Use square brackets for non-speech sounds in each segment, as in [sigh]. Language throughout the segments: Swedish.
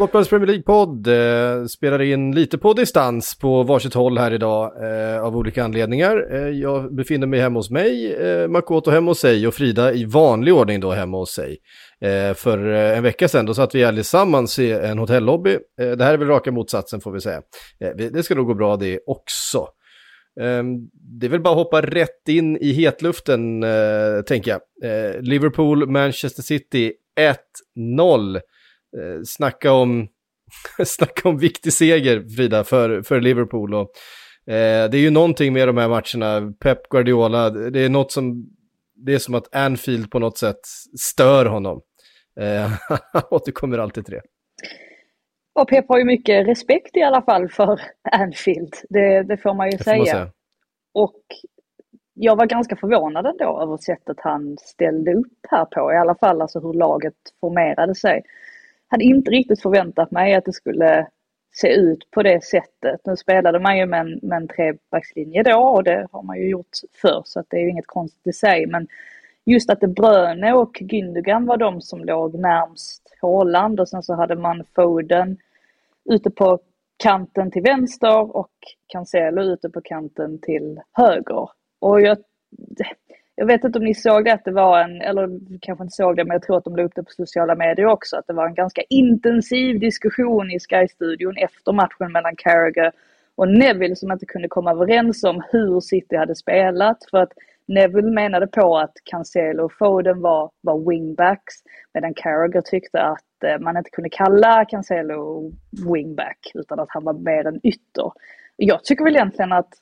Sportbladets Premier League-podd eh, spelar in lite på distans på varsitt håll här idag eh, av olika anledningar. Eh, jag befinner mig hemma hos mig, eh, Makoto hemma hos sig och Frida i vanlig ordning då hemma hos sig. Eh, för eh, en vecka sedan då satt vi allesammans i en hotellobby. Eh, det här är väl raka motsatsen får vi säga. Eh, det ska nog gå bra det också. Ehm, det är väl bara att hoppa rätt in i hetluften, eh, tänker jag. Eh, Liverpool, Manchester City 1-0. Eh, snacka, om, [laughs] snacka om viktig seger, Frida, för, för Liverpool. Och, eh, det är ju någonting med de här matcherna. Pep Guardiola, det är något som... Det är som att Anfield på något sätt stör honom. Eh, [laughs] Han återkommer alltid till det. Och Pep har ju mycket respekt i alla fall för [laughs] Anfield. Det, det får man ju får man säga. säga. Och jag var ganska förvånad ändå över sättet han ställde upp här på. I alla fall alltså hur laget formerade sig. Hade inte riktigt förväntat mig att det skulle se ut på det sättet. Nu spelade man ju med en, med en trebackslinje då och det har man ju gjort förr så att det är ju inget konstigt i sig. Men just att det Bröne och Gündogan var de som låg närmst Haaland och sen så hade man Foden ute på kanten till vänster och Cancelo ute på kanten till höger. Och jag, jag vet inte om ni såg det att det var en, eller kanske inte såg det, men jag tror att de la upp det på sociala medier också, att det var en ganska intensiv diskussion i Sky-studion efter matchen mellan Carragher och Neville som inte kunde komma överens om hur City hade spelat. För att Neville menade på att Cancelo och Foden var, var wingbacks medan Carragher tyckte att eh, man inte kunde kalla Cancelo wingback utan att han var mer en ytter. Jag tycker väl egentligen att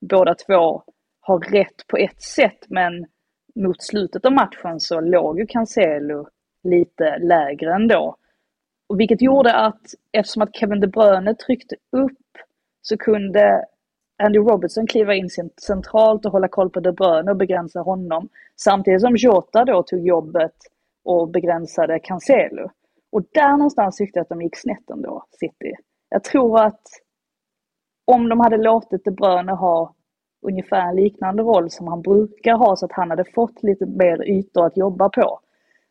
båda två har rätt på ett sätt men mot slutet av matchen så låg ju Cancelo lite lägre ändå. Och vilket gjorde att eftersom att Kevin De Bruyne tryckte upp så kunde Andy Robertson kliva in centralt och hålla koll på De Bruyne och begränsa honom. Samtidigt som Jota då tog jobbet och begränsade Cancelo. Och där någonstans tyckte jag att de gick snett ändå, City. Jag tror att om de hade låtit De Bruyne ha ungefär en liknande roll som han brukar ha så att han hade fått lite mer ytor att jobba på.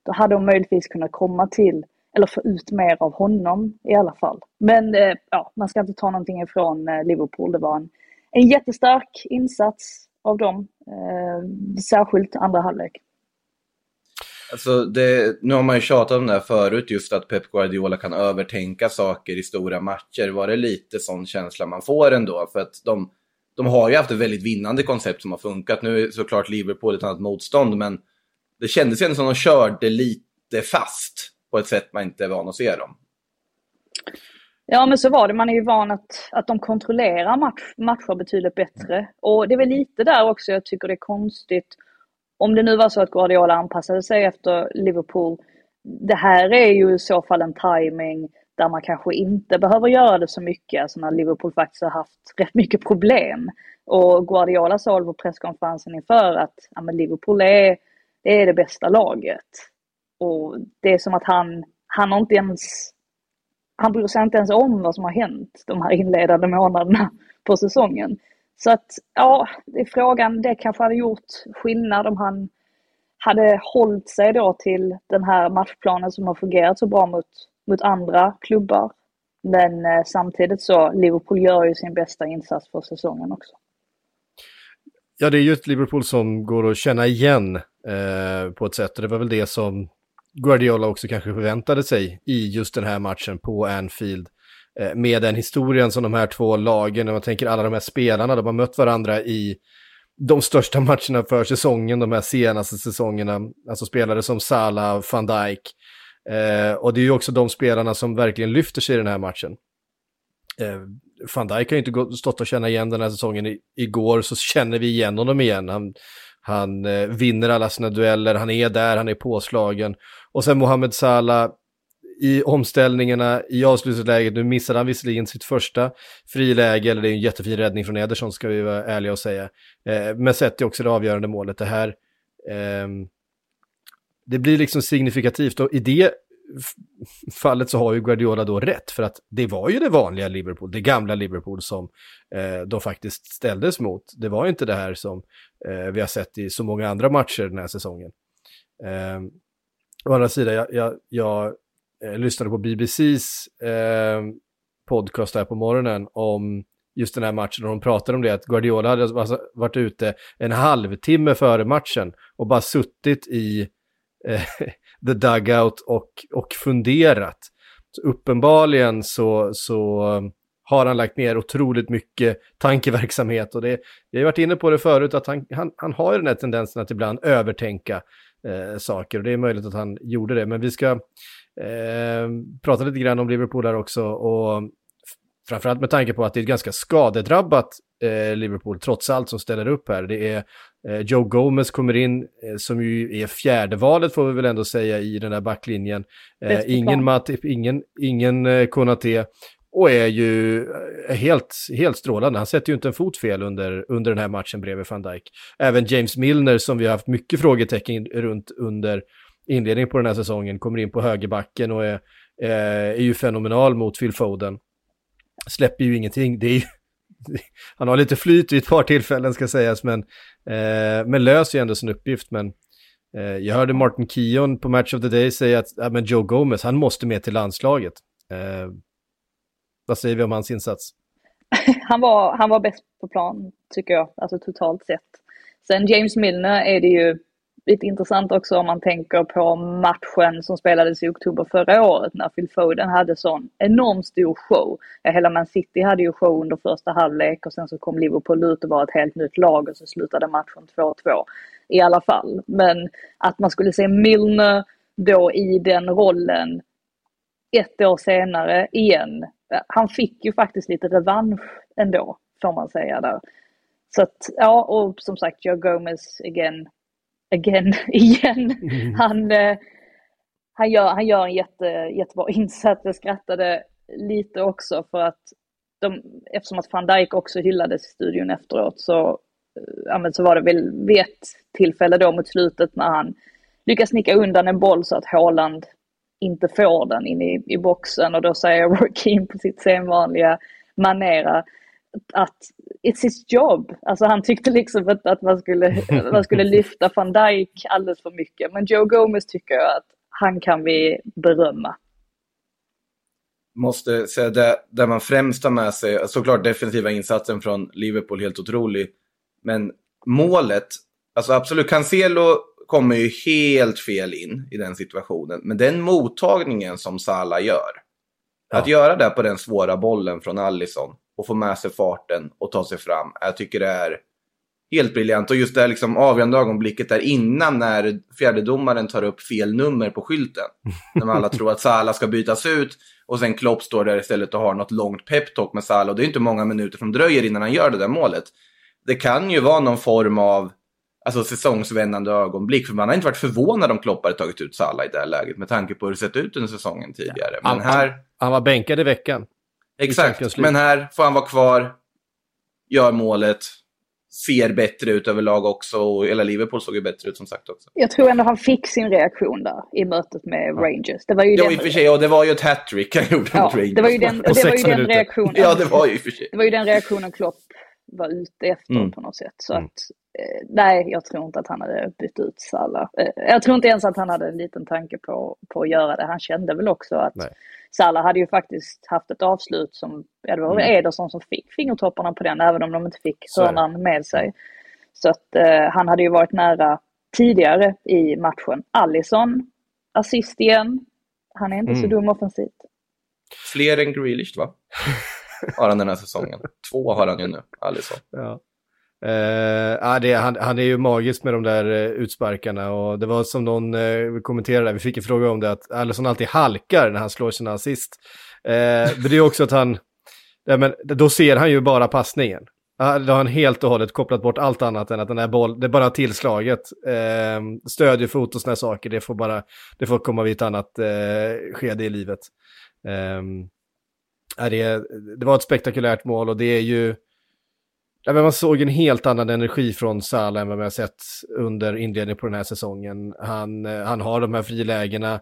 Då hade de möjligtvis kunnat komma till, eller få ut mer av honom i alla fall. Men eh, ja, man ska inte ta någonting ifrån eh, Liverpool. Det var en, en jättestark insats av dem. Eh, särskilt andra halvlek. Alltså det, nu har man ju tjatat om det här förut, just att Pep Guardiola kan övertänka saker i stora matcher. Var det lite sån känsla man får ändå? För att de, de har ju haft ett väldigt vinnande koncept som har funkat. Nu är såklart Liverpool ett annat motstånd, men det kändes ändå som de körde lite fast på ett sätt man inte är van att se dem. Ja men så var det, man är ju van att, att de kontrollerar match, matcher betydligt bättre. Och det är väl lite där också jag tycker det är konstigt. Om det nu var så att Guardiola anpassade sig efter Liverpool. Det här är ju i så fall en timing där man kanske inte behöver göra det så mycket. Alltså när Liverpool faktiskt har haft rätt mycket problem. Och Guardiola sa på presskonferensen inför att ja, men Liverpool är, det är det bästa laget. Och det är som att han, han har inte ens han bryr sig inte ens om vad som har hänt de här inledande månaderna på säsongen. Så att, ja, det är frågan, det kanske hade gjort skillnad om han hade hållit sig då till den här matchplanen som har fungerat så bra mot, mot andra klubbar. Men eh, samtidigt så, Liverpool gör ju sin bästa insats för säsongen också. Ja, det är ju ett Liverpool som går att känna igen eh, på ett sätt. Och det var väl det som Guardiola också kanske förväntade sig i just den här matchen på Anfield. eh, med den historien som de här två lagen, när man tänker alla de här spelarna, de har mött varandra i de största matcherna för säsongen, de här senaste säsongerna, alltså spelare som Salah, van Dijk. Eh, och det är ju också de spelarna som verkligen lyfter sig i den här matchen. Eh, van Dijk har ju inte stått och känna igen den här säsongen. I, igår så känner vi igen honom igen. Han, han eh, vinner alla sina dueller, han är där, han är påslagen. Och sen Mohamed Salah i omställningarna, i avslutningsläget, nu missade han visserligen sitt första friläge, eller det är en jättefin räddning från Ederson ska vi vara ärliga och säga. Eh, men sätter också det avgörande målet. Det här, eh, det blir liksom signifikativt och i det fallet så har ju Guardiola då rätt, för att det var ju det vanliga Liverpool, det gamla Liverpool som eh, de faktiskt ställdes mot. Det var inte det här som eh, vi har sett i så många andra matcher den här säsongen. Eh, å andra sidan, jag, jag, jag eh, lyssnade på BBCs eh, podcast här på morgonen om just den här matchen och de pratade om det att Guardiola hade alltså varit ute en halvtimme före matchen och bara suttit i Eh, [laughs] the dugout och, och funderat. Så uppenbarligen så, så um, har han lagt ner otroligt mycket tankeverksamhet och det, vi har varit inne på det förut att han, han, han har ju den här tendensen att ibland övertänka eh, saker och det är möjligt att han gjorde det. Men vi ska eh, prata lite grann om Liverpool där också och framförallt med tanke på att det är ett ganska skadedrabbat Liverpool trots allt som ställer upp här. Det är eh, Joe Gomez kommer in eh, som ju är fjärde valet får vi väl ändå säga i den här backlinjen. Eh, ingen Matip, ingen, ingen eh, Konate och är ju eh, helt, helt strålande. Han sätter ju inte en fot fel under, under den här matchen bredvid van Dijk. Även James Milner som vi har haft mycket frågetecken runt under inledningen på den här säsongen kommer in på högerbacken och är, är ju fenomenal mot Phil Foden släpper ju ingenting. Det är ju, [laughs] han har lite flyt vid ett par tillfällen ska sägas, men, eh, men löser ju ändå sin uppgift. Men eh, jag hörde Martin Keon på Match of the Day säga att ja, men Joe Gomez, han måste med till landslaget. Eh, vad säger vi om hans insats? [laughs] han, var, han var bäst på plan, tycker jag, alltså totalt sett. Sen James Milner är det ju lite intressant också om man tänker på matchen som spelades i oktober förra året när Phil Foden hade sån enormt stor show. Ja, hela Man City hade ju show under första halvlek och sen så kom Liverpool ut och var ett helt nytt lag och så slutade matchen 2-2 i alla fall. Men att man skulle se Milner då i den rollen ett år senare igen. Han fick ju faktiskt lite revansch ändå, får man säga där. Så att, ja, och som sagt, Joe Gomez again, again, [laughs] igen. Mm. Han, eh, han, gör, han gör en jätte, jättebra insats. Jag skrattade lite också för att de, eftersom att van Dijk också hyllades i studion efteråt så, eh, ja, så var det väl vid ett tillfälle då mot slutet när han lyckas snicka undan en boll så att Haaland inte får den in i, i boxen och då säger Roy Keane på sitt sedvanliga manera att it's his job. Alltså han tyckte liksom att, att man, skulle, [laughs] man skulle lyfta van Dijk alldeles för mycket. Men Joe Gomez tycker jag att han kan vi berömma. Måste säga det där man främst har med sig, såklart defensiva insatsen från Liverpool helt otrolig. Men målet, alltså absolut, Cancelo kommer ju helt fel in i den situationen. Men den mottagningen som Salah gör, ja. att göra det på den svåra bollen från Allison och få med sig farten och ta sig fram. Jag tycker det är helt briljant. Och just det här liksom avgörande ögonblicket där innan när fjärdedomaren tar upp fel nummer på skylten. när alla tror att Salah ska bytas ut och sen Klopp står där istället och har något långt peptalk med Salah. Och det är inte många minuter som dröjer innan han gör det där målet. Det kan ju vara någon form av alltså, säsongsvändande ögonblick. För man har inte varit förvånad om Klopp hade tagit ut Salah i det här läget med tanke på hur det sett ut under säsongen tidigare. Men här... han var bänkad i veckan. Exakt, men här får han vara kvar, gör målet, ser bättre ut överlag också och hela Liverpool såg ju bättre ut som sagt också. Jag tror ändå han fick sin reaktion där i mötet med ja. Rangers. Det var ju ja, den... i och för sig, och det var ju ett hattrick han gjorde ja, mot Rangers. Det var ju den, det var ju den reaktionen. Ja, det var ju i och för sig. Det var ju den reaktionen Klopp var ute efter mm. på något sätt. Så mm. att, nej, jag tror inte att han hade bytt ut Salah. Eh, jag tror inte ens att han hade en liten tanke på, på att göra det. Han kände väl också att nej. Salah hade ju faktiskt haft ett avslut som, ja det var mm. Ederson som fick fingertopparna på den, även om de inte fick hörnan med sig. Så att eh, han hade ju varit nära tidigare i matchen. Allison, assist igen. Han är inte mm. så dum offensivt. Fler än Grealish va? [laughs] Har han den här säsongen. Två har han ju nu, Alisson. Ja. Uh, det, han, han är ju magisk med de där uh, utsparkarna och det var som någon uh, kommenterade, vi fick en fråga om det, att Alisson alltid halkar när han slår sina assist. Uh, men det är också att han, ja, men, då ser han ju bara passningen. Ah, då har han helt och hållet kopplat bort allt annat än att den här bollen, det är bara tillslaget. uh, stödjefot och sådana saker, det får bara, det får komma vid ett annat uh, skede i livet. Uh, det, det var ett spektakulärt mål och det är ju, ja, men man såg en helt annan energi från Salah än vad man har sett under inledningen på den här säsongen. Han, eh, han har de här frilägena.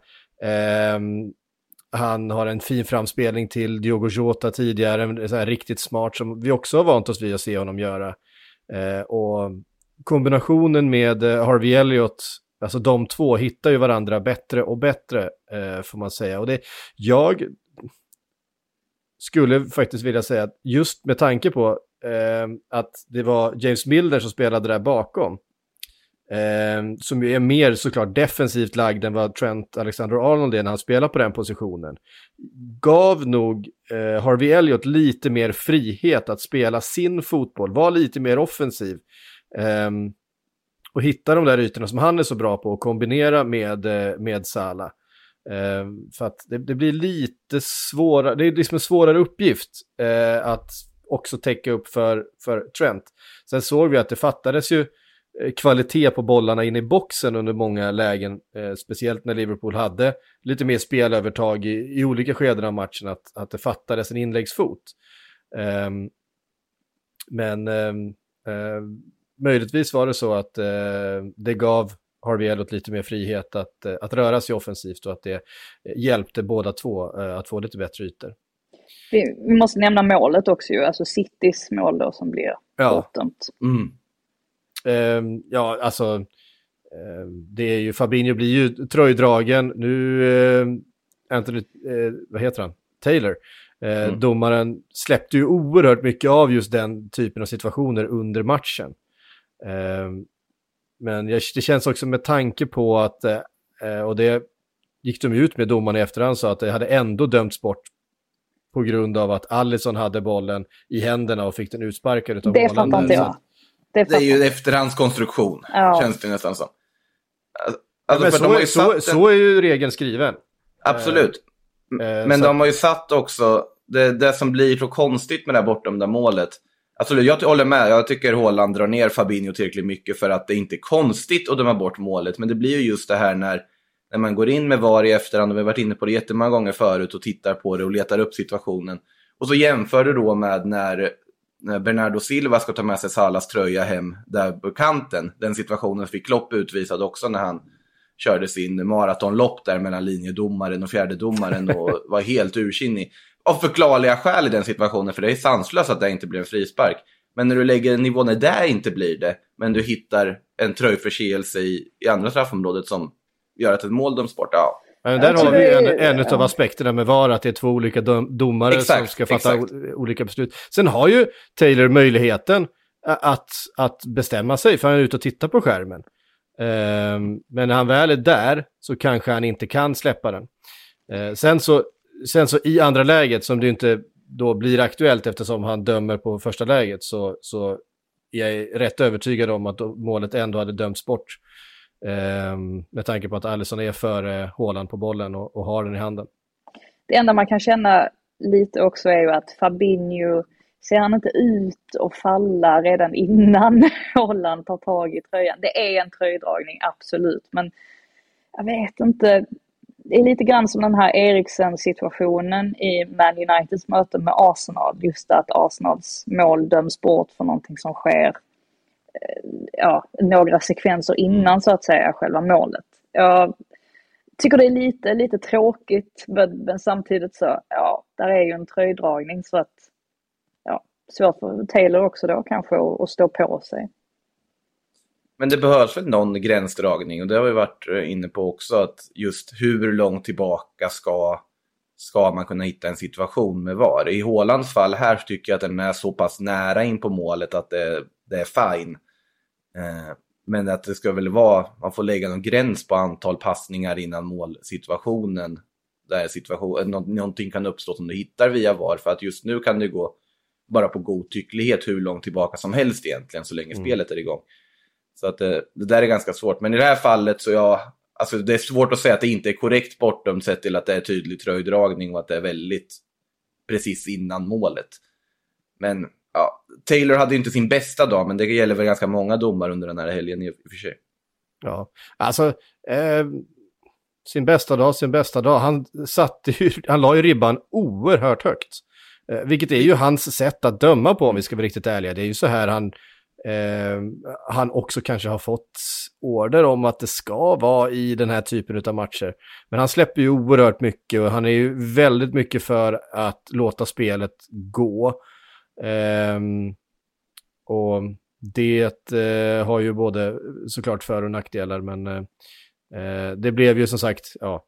Eh, han har en fin framspelning till Diogo Jota tidigare, så här riktigt smart som vi också har vant oss vid att se honom göra. Eh, och kombinationen med eh, Harvey Elliott, alltså de två hittar ju varandra bättre och bättre, eh, får man säga. Och det, jag skulle faktiskt vilja säga att just med tanke på eh, att det var James Milner som spelade där bakom, eh, som ju är mer såklart defensivt lagd än vad Trent Alexander-Arnold är när han spelar på den positionen, gav nog eh, Harvey Elliot lite mer frihet att spela sin fotboll, var lite mer offensiv. Eh, och hitta de där ytorna som han är så bra på och kombinera med, eh, med Salah. Eh, för att det, det, blir lite svårare, det är liksom en svårare uppgift eh, att också täcka upp för, för Trent. Sen såg vi att det fattades ju eh, kvalitet på bollarna in i boxen under många lägen, eh, speciellt när Liverpool hade lite mer spelövertag i, i olika skeden av matchen, att, att det fattades en inläggsfot. Eh, men ehm, eh, möjligtvis var det så att eh, det gav Harvey Elliot lite mer frihet att, eh, att röra sig offensivt och att det hjälpte båda två att få lite bättre ytor. Vi, vi måste nämna målet också ju, alltså Citys mål då som blir ja. bortdömt. Mm. Uh, ja, alltså uh, det är ju, Fabinho blir ju tröjdragen. Nu, Anthony, eh, vad heter han? Taylor. Mm. Domaren släppte ju oerhört mycket av just den typen av situationer under matchen. Ehm, men jag, det känns också med tanke på att, och det gick de ut med domaren i efterhand, så att det hade ändå dömts bort på grund av att Allison hade bollen i händerna och fick den utsparkad av Det fattar inte jag. Det, det, är ju efterhandskonstruktion, ja. känns det nästan som. Alltså, men så, så, en... så, är ju regeln skriven. Absolut. Eh, eh men så... de har ju satt också, det, det som blir så konstigt med det här bortdömda målet, Absolut, jag håller med. Jag tycker Håland drar ner Fabinho tillräckligt mycket för att det inte är konstigt att döma bort målet. Men det blir ju just det här när när man går in med VAR i efterhand, och vi har varit inne på det jättemånga gånger förut och tittar på det och letar upp situationen. Och så jämför du då med när, när Bernardo Silva ska ta med sig Salas tröja hem där på kanten. Den situationen fick Klopp utvisad också när han körde sin maratonlopp där mellan linjedomaren och fjärdedomaren och [laughs] var helt ursinnig. Av förklarliga skäl i den situationen, för det är sanslöst att det inte blev en frispark. Men när du lägger en nivå när det inte blir det, men du hittar en tröjförseelse i, i andra straffområdet som gör att ett mål döms bort. Ja. Men där har vi en, en av aspekterna med VAR, att det är två olika domare exakt, som ska fatta exakt. olika beslut. Sen har ju Taylor möjligheten att, att bestämma sig, för han är ute och tittar på skärmen. Um, men när han väl är där så kanske han inte kan släppa den. Uh, sen, så, sen så i andra läget, som det inte då blir aktuellt eftersom han dömer på första läget, så, så är jag rätt övertygad om att målet ändå hade dömts bort. Ehm, med tanke på att Alisson är före Håland på bollen och, och, har den i handen. Det enda man kan känna lite också är ju att Fabinho, ser han inte ut att falla redan innan [laughs] Haaland tar tag i tröjan? Det är en tröjdragning, absolut, men jag vet inte. Det är lite grann som den här Eriksen-situationen i Man Uniteds möte med Arsenal. Just att Arsenals mål döms bort för någonting som sker Eh, ja, några sekvenser innan så att säga själva målet. Jag tycker det är lite, lite tråkigt men, samtidigt så, ja, där är ju en tröjdragning så att, ja, svårt för Taylor också då kanske att, stå på sig. Men det behövs väl någon gränsdragning och det har vi varit eh, inne på också att just hur långt tillbaka ska, ska man kunna hitta en situation med VAR. I Hålands fall här tycker jag att den är så pass nära in på målet att det, det är fine. Eh, men att det ska väl vara, man får lägga någon gräns på antal passningar innan målsituationen där situation, nå- någonting kan uppstå som du hittar via VAR. För att just nu kan det gå bara på godtycklighet hur långt tillbaka som helst egentligen, så länge spelet är igång. Så att det, det där är ganska svårt. Men i det här fallet så ja, alltså det är svårt att säga att det inte är korrekt bortdömt sett till att det är tydlig tröjdragning och att det är väldigt precis innan målet. Men ja, Taylor hade ju inte sin bästa dag, men det gäller väl ganska många domar under den här helgen i och för sig. Ja, alltså eh, sin bästa dag, sin bästa dag. Han, satte ju, [laughs] han la ju ribban oerhört högt. Eh, vilket är ju hans sätt att döma på om vi ska vara riktigt ärliga. Det är ju så här han, eh, han också kanske har fått order om att det ska vara i den här typen av matcher. Men han släpper ju oerhört mycket och han är ju väldigt mycket för att låta spelet gå. Ehm, och det eh, har ju både såklart för och nackdelar, men eh, eh, det blev ju som sagt, ja,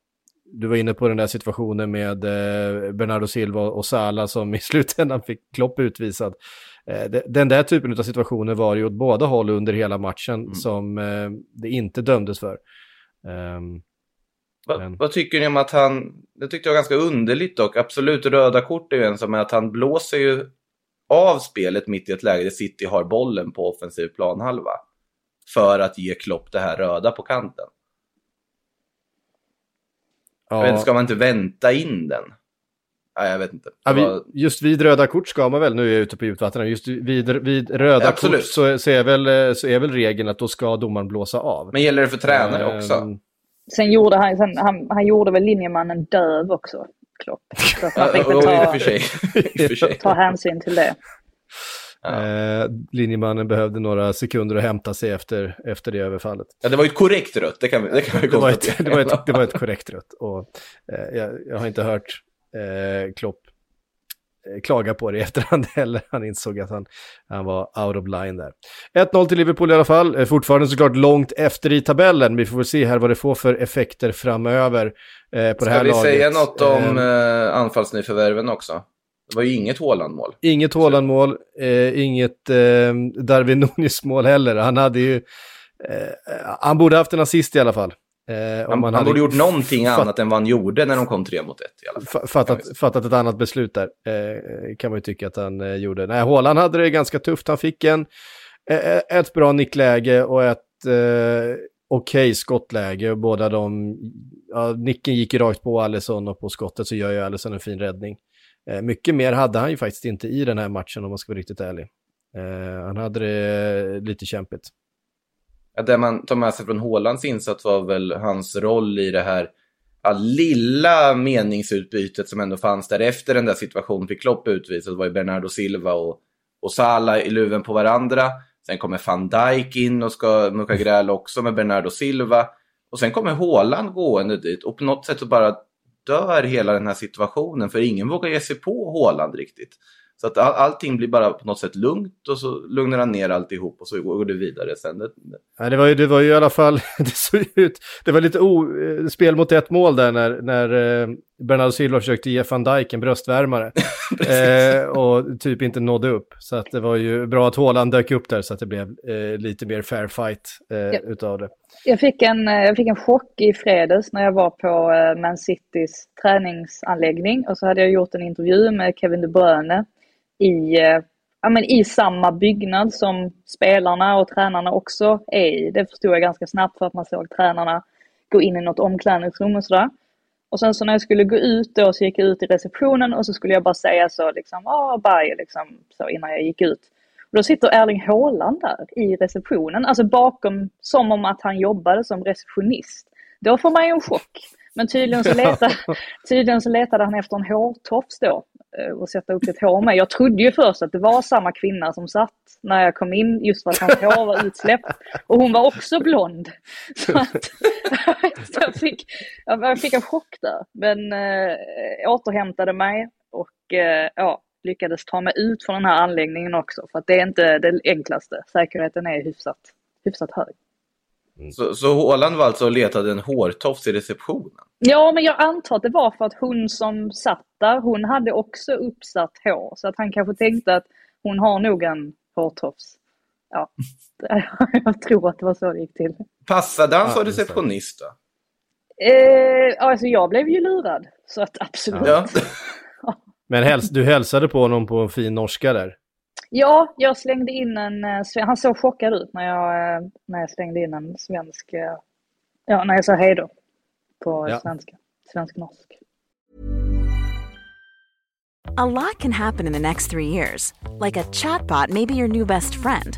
du var inne på den där situationen med Bernardo Silva och Sala som i [laughs] slutändan fick Klopp utvisad. De- den där typen av situationer var ju åt båda håll under hela matchen som eh, det inte dömdes för. Ehm, Va, Vad tycker ni om att han, det tyckte jag var ganska underligt dock, absolut röda kort är ju en som är att han blåser ju av spelet mitt i ett läge där City har bollen på offensiv planhalva. För att ge Klopp det här röda på kanten. Jag vet, ska man inte vänta in den? Nej, jag vet inte. Ja, vi, just vid röda kort ska man väl, nu är jag ute på djupt vatten, just vid, vid röda Absolut. kort så, så, är väl, så är väl regeln att då ska domaren blåsa av. Men gäller det för tränare också? Ehm, Sen gjorde han, sen, han, han gjorde väl linjemannen döv också, Klopp. [laughs] Så att man Ja, fick väl ta, för sig. I och för sig. ta hänsyn till det. Eh, linjemannen behövde några sekunder att hämta sig efter, efter det överfallet. Ja, det var ju ett korrekt rött, det kan vi, det kan vi Det var, ett, det, var ett, det var ett korrekt rött. Och, eh, jag, jag har inte hört eh, Klopp klaga på det i [laughs] efterhand heller. Han insåg att han, han var out of line där. 1-0 till Liverpool i alla fall. Eh, fortfarande såklart långt efter i tabellen. Vi får väl se här vad det får för effekter framöver eh, på det Ska här vi laget. säga något om Eh, eh, anfallsnyförvärven också? Det var ju inget Haaland-mål. Inget Haaland-mål, eh, inget eh, Darwin Nunez-mål heller. Han hade ju... Eh, han borde haft en assist i alla fall. Eh, Han, man han hade borde gjort någonting annat än vad han gjorde när de kom tre mot ett i alla fall. fa- fattat, fattat ett annat beslut där. Eh, kan man ju tycka att han eh, gjorde. Nej, Haaland hade det ganska tufft. Han fick en, eh, ett bra nickläge och ett eh, okej skottläge. Båda de... Ja, nicken gick ju rakt på Alisson och på skottet så gör ju Alisson en fin räddning. Eh, mycket mer hade han ju faktiskt inte i den här matchen om man ska vara riktigt ärlig. Eh, han hade det lite kämpigt. Ja, det man tar med sig från Haalands insats var väl hans roll i det här ja, lilla meningsutbytet som ändå fanns där efter den där situationen fick Klopp utvisad. Det var ju Bernardo Silva och, och Sala i luven på varandra. Sen kommer van Dijk in och ska mucka gräl också med Bernardo Silva. Och sen kommer Haaland gående dit och på något sätt så bara dör hela den här situationen för ingen vågar ge sig på Haaland riktigt. Så att all, allting blir bara på något sätt lugnt och så lugnar han ner alltihop och så går det vidare sen. Det, det, Ja, det, var ju, det var ju i alla fall, [laughs] det såg ut, det var lite o, eh, spel mot ett mål där när, när eh, Bernardo Silva försökte ge van Dijk en bröstvärmare. [laughs] eh, och typ inte nådde upp. Så att det var ju bra att Haaland dök upp där så att det blev eh, lite mer fair fight eh, utav det. Jag fick, en, eh, jag fick en chock i fredags när jag var på eh, Man Citys träningsanläggning och så hade jag gjort en intervju med Kevin De Bruyne i, eh, ja, men i samma byggnad som spelarna och tränarna också är i. Det förstod jag ganska snabbt för att man såg tränarna gå in i något omklädningsrum och sådär. Och sen så när jag skulle gå ut då så gick jag ut i receptionen och så skulle jag bara säga så liksom, ah bye, liksom så innan jag gick ut. Och då sitter Erling Haaland där i receptionen, alltså bakom, som om att han jobbade som receptionist. Då får man ju en chock. Men tydligen så letade, [laughs] tydligen så letade han efter en hårtofs då eh, och sätta upp sitt hår med. Jag trodde ju först att det var samma kvinna som satt när jag kom in just för att hans hår var utsläppt. Och hon var också blond. [laughs] Så att, [laughs] jag, fick, jag fick en chock där. Men eh, återhämtade mig och eh, ja, lyckades ta mig ut från den här anläggningen också. För att det är inte det enklaste. Säkerheten är hyfsat, hyfsat hög. Så, så Haaland var alltså och letade en hårtofs i receptionen? Ja, men jag antar att det var för att hon som satt där, hon hade också uppsatt hår. Så att han kanske tänkte att hon har nog en hårtofs. Ja, [laughs] jag tror att det var så det gick till. Passade han som receptionist då? Eh, alltså jag blev ju lurad, så att absolut. [laughs] Ja. Men häls du hälsade på honom på en fin norska där. Ja, jag slängde in en... eh, Han såg chockad ut när jag, eh, när jag slängde in en svensk... eh, Ja, när jag sa hej då. På Ja. svenska. Svensk-norsk. A lot can happen in the next three years. Like a chatbot may be your new best friend.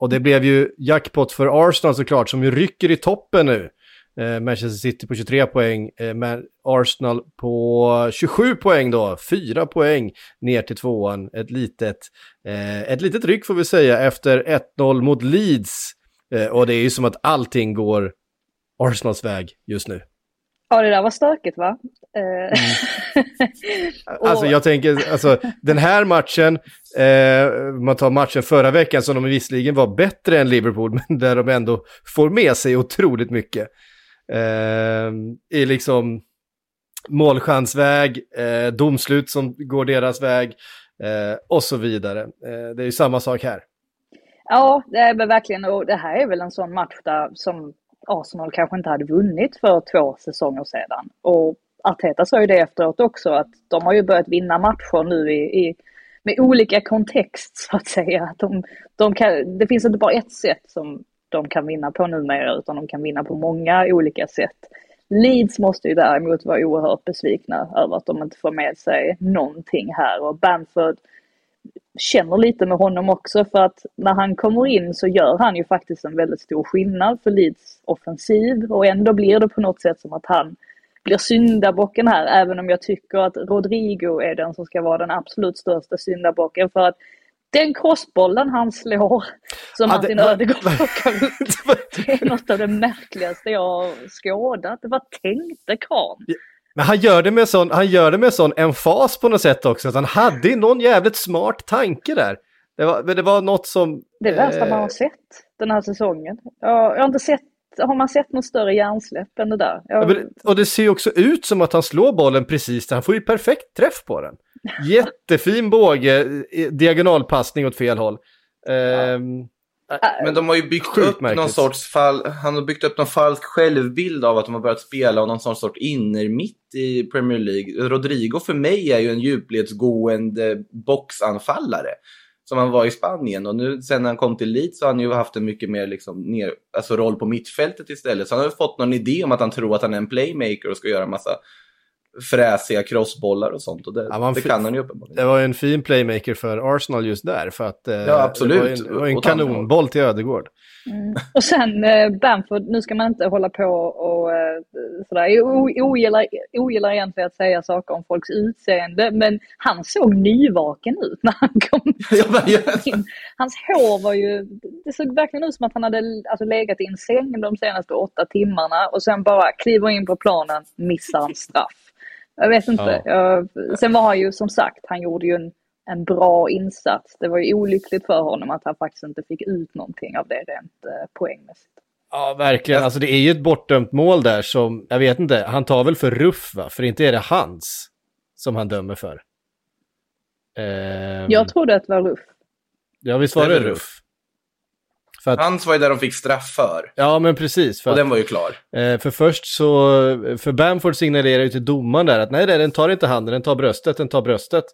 Och det blev ju jackpot för Arsenal såklart, som ju rycker i toppen nu. Eh, Manchester City på 23 poäng, eh, men Arsenal på 27 poäng då. 4 poäng ner till tvåan. Ett litet, eh, ett litet ryck får vi säga efter 1-0 mot Leeds. Eh, och det är ju som att allting går Arsenals väg just nu. Ja, det där var stökigt va? Eh, [laughs] och- Alltså jag tänker, alltså den här matchen, eh, man tar matchen förra veckan som de visserligen var bättre än Liverpool, [laughs] men där de ändå får med sig otroligt mycket. Eh, I liksom målchansväg, eh, domslut som går deras väg eh, och så vidare. Eh, det är ju samma sak här. Ja, det är väl verkligen, och det här är väl en sån match där som Arsenal kanske inte hade vunnit för två säsonger sedan. Och Arteta sa ju det efteråt också, att de har ju börjat vinna matcher nu i, i med olika kontext så att säga. Att de, de kan, det finns inte bara ett sätt som de kan vinna på numera, utan de kan vinna på många olika sätt. Leeds måste ju däremot vara oerhört besvikna över att de inte får med sig någonting här och Bamford känner lite med honom också för att när han kommer in så gör han ju faktiskt en väldigt stor skillnad för Leeds offensiv och ändå blir det på något sätt som att han blir syndabocken här även om jag tycker att Rodrigo är den som ska vara den absolut största syndabocken för att den crossbollen han slår som Ja, Martin det- Ödegaard plockar [laughs] upp det är något av det märkligaste jag har skådat. Vad tänkte karln? Men han gör det med sån, han gör det med sån emfas på något sätt också, att han hade någon jävligt smart tanke där. Det var, det var något som... Det är det värsta eh, man har sett den här säsongen. Jag, jag har inte sett, har man sett något större hjärnsläpp än det där? Ja, Jag, men, och det ser ju också ut som att han slår bollen precis där. Han får ju perfekt träff på den. [laughs] Jättefin båge, eh, diagonalpassning åt fel håll. Ehm, Men de har ju byggt Sjukt upp någon märkligt. sorts fall, han har byggt upp någon falsk självbild av att de har börjat spela och någon sorts sorts innermitt i Premier League. Rodrigo för mig är ju en djupledsgående boxanfallare som han var i Spanien och nu sen när han kom till Leeds så har han ju haft en mycket mer liksom ner, alltså roll på mittfältet istället. Så han har ju fått någon idé om att han tror att han är en playmaker och ska göra massa fräsiga crossbollar och sånt och det, Ja, man det kan han ju uppenbarligen. det var ju en fin playmaker för Arsenal just där. För att, eh, Ja, absolut. Det var en, det var en kanonboll till Ödegård. och sen eh, Bamford, nu ska man inte hålla på och eh, sådär. Jag ogillar, ogillar egentligen att säga saker om folks utseende, men han såg nyvaken ut när han kom [laughs] in. Hans hår var ju, det såg verkligen ut som att han hade alltså, legat i en säng de senaste åtta timmarna och sen bara kliver in på planen, missar en straff. Jag vet inte. Jag, sen var han ju som sagt, han gjorde ju en, en bra insats. Det var ju olyckligt för honom att han faktiskt inte fick ut någonting av det rent eh, poängmässigt. Ja, verkligen. Alltså det är ju ett bortdömt mål där som, jag vet inte, han tar väl för ruff va? För inte är det hans som han dömer för. Ehm, Jag trodde att det var ruff. Ja, visst var Det ruff? För att, Hans var ju där de fick straff för ja, men precis. Och att, den var ju klar. Eh, för först så, för Bamford signalerar ju till domaren där att nej, nej, den tar inte handen, den tar bröstet, den tar bröstet.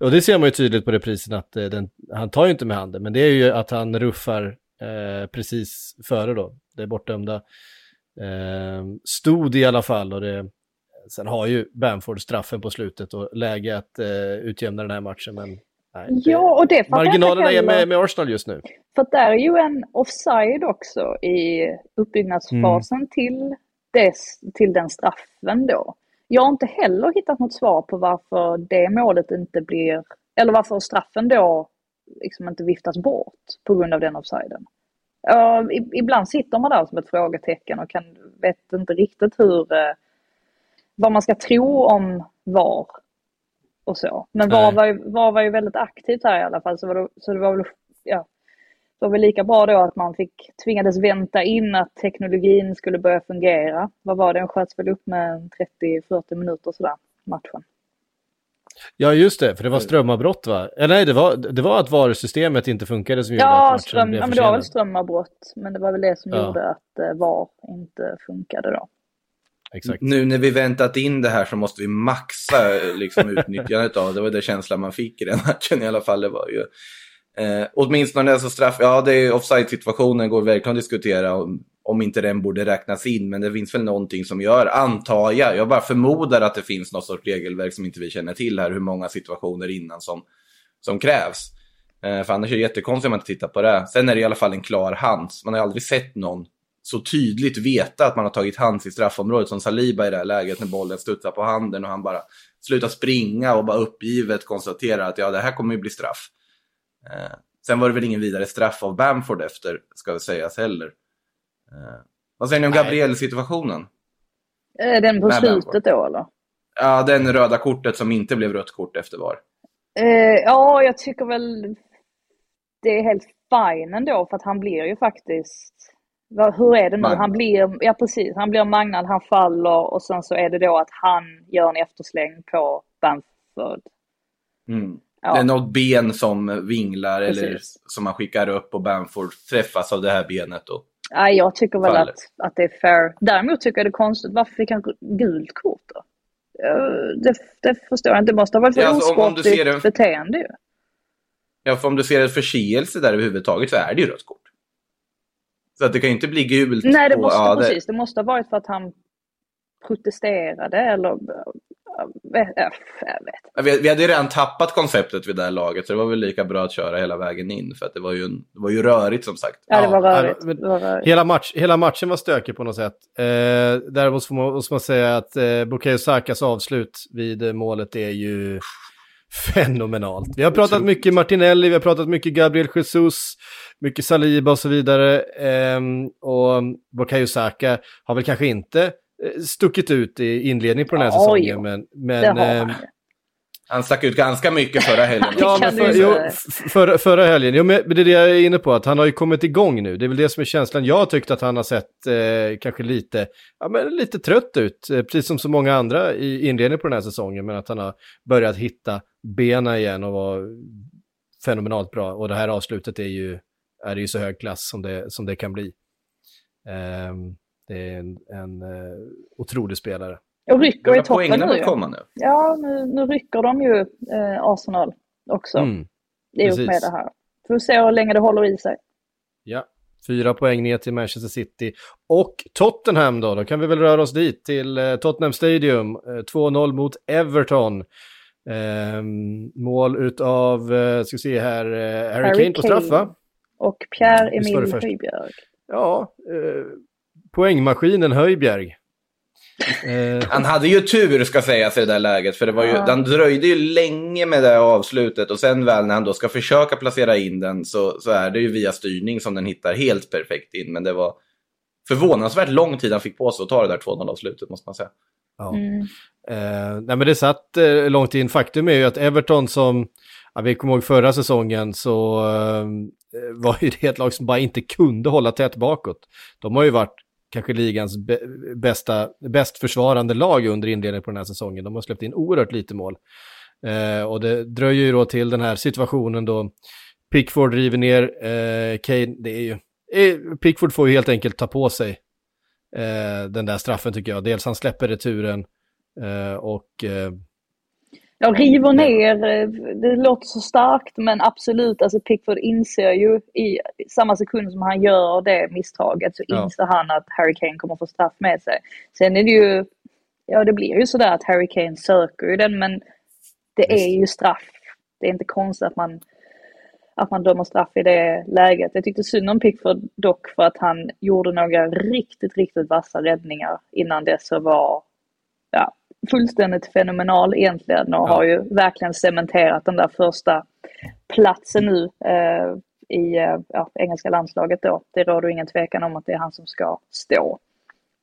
Och det ser man ju tydligt på reprisen att eh, den, han tar ju inte med handen, men det är ju att han ruffar eh, precis före då, det bortdömda. Eh, stod i alla fall och det, sen har ju Bamford straffen på slutet och läge att eh, utjämna den här matchen, men nej, det- Ja, och det marginalerna är med, med Arsenal just nu. För där är ju en offside också i uppbyggnadsfasen Mm. till, dess, till den straffen då. Jag har inte heller hittat något svar på varför det målet inte blir, eller varför straffen då liksom inte viftas bort på grund av den offsiden. I- ibland sitter man där som ett frågetecken och kan, vet inte riktigt hur, eh, vad man ska tro om VAR och så. Men VAR var, ju, VAR var ju väldigt aktivt här i alla fall så, var det, så det var väl, ja, det var väl lika bra då att man fick tvingades vänta in att teknologin skulle börja fungera. Vad var det, den sköts väl upp med 30-40 minuter sådär, matchen. Ja, just det, för det var strömavbrott va? Eller nej, det var, det var att varusystemet inte funkade som gjorde Ja, att matchen ström, blev ja men det var väl försenad. strömavbrott. Men det var väl det som Ja. gjorde att eh, VAR inte funkade då. Exakt. Nu när vi väntat in det här så måste vi maxa eh, liksom, utnyttjandet av det. Det var den känslan man fick i den [laughs] matchen i alla fall. Det var ju, eh, åtminstone alltså straff, ja det är offside-situationen går verkligen att diskutera om, om inte den borde räknas in. Men det finns väl någonting som gör, antar jag, jag bara förmodar att det finns något sorts regelverk som inte vi känner till här, hur många situationer innan som, som krävs. Eh, för annars är det jättekonstigt om man inte tittar på det. Sen är det i alla fall en klar hands. Man har aldrig sett någon så tydligt veta att man har tagit hands i straffområdet som Saliba i det här läget när bollen studsar på handen och han bara slutar springa och bara uppgivet konstaterar att ja, det här kommer ju bli straff. Eh, sen var det väl ingen vidare straff av Bamford efter, ska det sägas heller. Eh, vad säger ni om Nej. Eh, Gabriel-situationen? Den på slutet då eller? Ja, den röda kortet som inte blev rött kort efter var. Eh, ja, jag tycker väl det är helt fine ändå för att han blir ju faktiskt hur är det nu? Magnad. Han blir, ja precis, han blir magnad, han faller och sen så är det då att han gör en eftersläng på Bamford. Mm. Ja. Det är något ben som vinglar eller Precis. som man skickar upp och Bamford träffas av det här benet. Då. Nej, jag tycker väl Faller. att, att det är fair. Däremot tycker jag det är konstigt, varför fick han gult kort då? Det, det förstår jag inte, det måste ha varit för Ja, alltså, ser det- beteende ju. Ja, för om du ser en förseelse där överhuvudtaget så är det ju rött kort. Så att det kan ju inte bli gult. Nej, det på- måste, ja, det- precis, det måste ha varit för att han protesterade eller... Jag vet, jag vet. Ja, Vi, vi hade ju redan tappat konceptet vid det här laget, så det var väl lika bra att köra hela vägen in. För att det var ju, en- det var ju rörigt som sagt. Ja, det var Ja, rörigt. men- Det var rörigt. Hela, match, hela matchen var stökig på något sätt. Eh, däremot får man, måste man säga att eh, Bukayo Sakas avslut vid målet är ju fenomenalt. Vi har pratat mycket Martinelli, vi har pratat mycket Gabriel Jesus, mycket Saliba och så vidare. Ehm, och Bukayo Saka har väl kanske inte eh, stuckit ut i inledningen på den här Oj, säsongen. Men, men, ehm, han stack ut ganska mycket förra helgen. Ja, men för, jo, säga. f- förra, förra helgen. Jo, men det är det jag är inne på, att han har ju kommit igång nu. Det är väl det som är känslan. Jag har tyckt att han har sett eh, kanske lite, ja, men lite trött ut, eh, precis som så många andra i inledningen på den här säsongen. Men att han har börjat hitta bena igen och vara fenomenalt bra. Och det här avslutet är ju, är ju så hög klass som det, som det kan bli. Ehm, det är en, en eh, otrolig spelare. Och rycker i toppen nu komma nu? Ja, nu, nu rycker de ju eh, Arsenal också. Mm. i och precis. med det här. Får se hur länge det håller i sig. Ja, fyra poäng ner till Manchester City. Och Tottenham då, då kan vi väl röra oss dit till eh, Tottenham Stadium. Eh, 2-0 mot Everton. Ehm, mål utav, eh, ska vi se här, eh, Harry, Harry Kane på straff va? Och det Pierre-Emil? Höjbjerg. Ja, eh, poängmaskinen Höjbjerg. Eh, Han hade ju tur ska sägas i det där läget, för det var ju, Ja. han dröjde ju länge med det här avslutet och sen väl när han då ska försöka placera in den så, så är det ju via styrning som den hittar helt perfekt in. Men det var förvånansvärt lång tid han fick på sig att ta det där 2-0 avslutet måste man säga. ja. Mm. Eh, nej men det satt eh, långt in. Faktum är ju att Everton som, ja, vi kommer ihåg förra säsongen så eh, var ju det ett lag som bara inte kunde hålla tätt bakåt. De har ju varit kanske ligans bästa, bäst försvarande lag under inledningen på den här säsongen. De har släppt in oerhört lite mål. Eh, och det dröjer ju då till den här situationen då Pickford river ner eh, Kane. Det är ju, eh, Pickford får ju helt enkelt ta på sig eh, den där straffen tycker jag. Dels han släpper returen eh, och eh, jag river ner, eh, det låter så starkt men absolut, alltså Pickford inser ju i samma sekund som han gör det misstaget så Ja. inser han att Harry Kane kommer få straff med sig. Sen är det ju, ja det blir ju sådär att Harry Kane söker ju den men det är ju straff. Det är inte konstigt att man, att man dömer straff i det läget. Jag tyckte synd om Pickford dock för att han gjorde några riktigt, riktigt vassa räddningar innan dess och var ja, fullständigt fenomenal egentligen och Ja. har ju verkligen cementerat den där första platsen nu eh, i eh, ja, engelska landslaget då. Det råder ingen tvekan om att det är han som ska stå.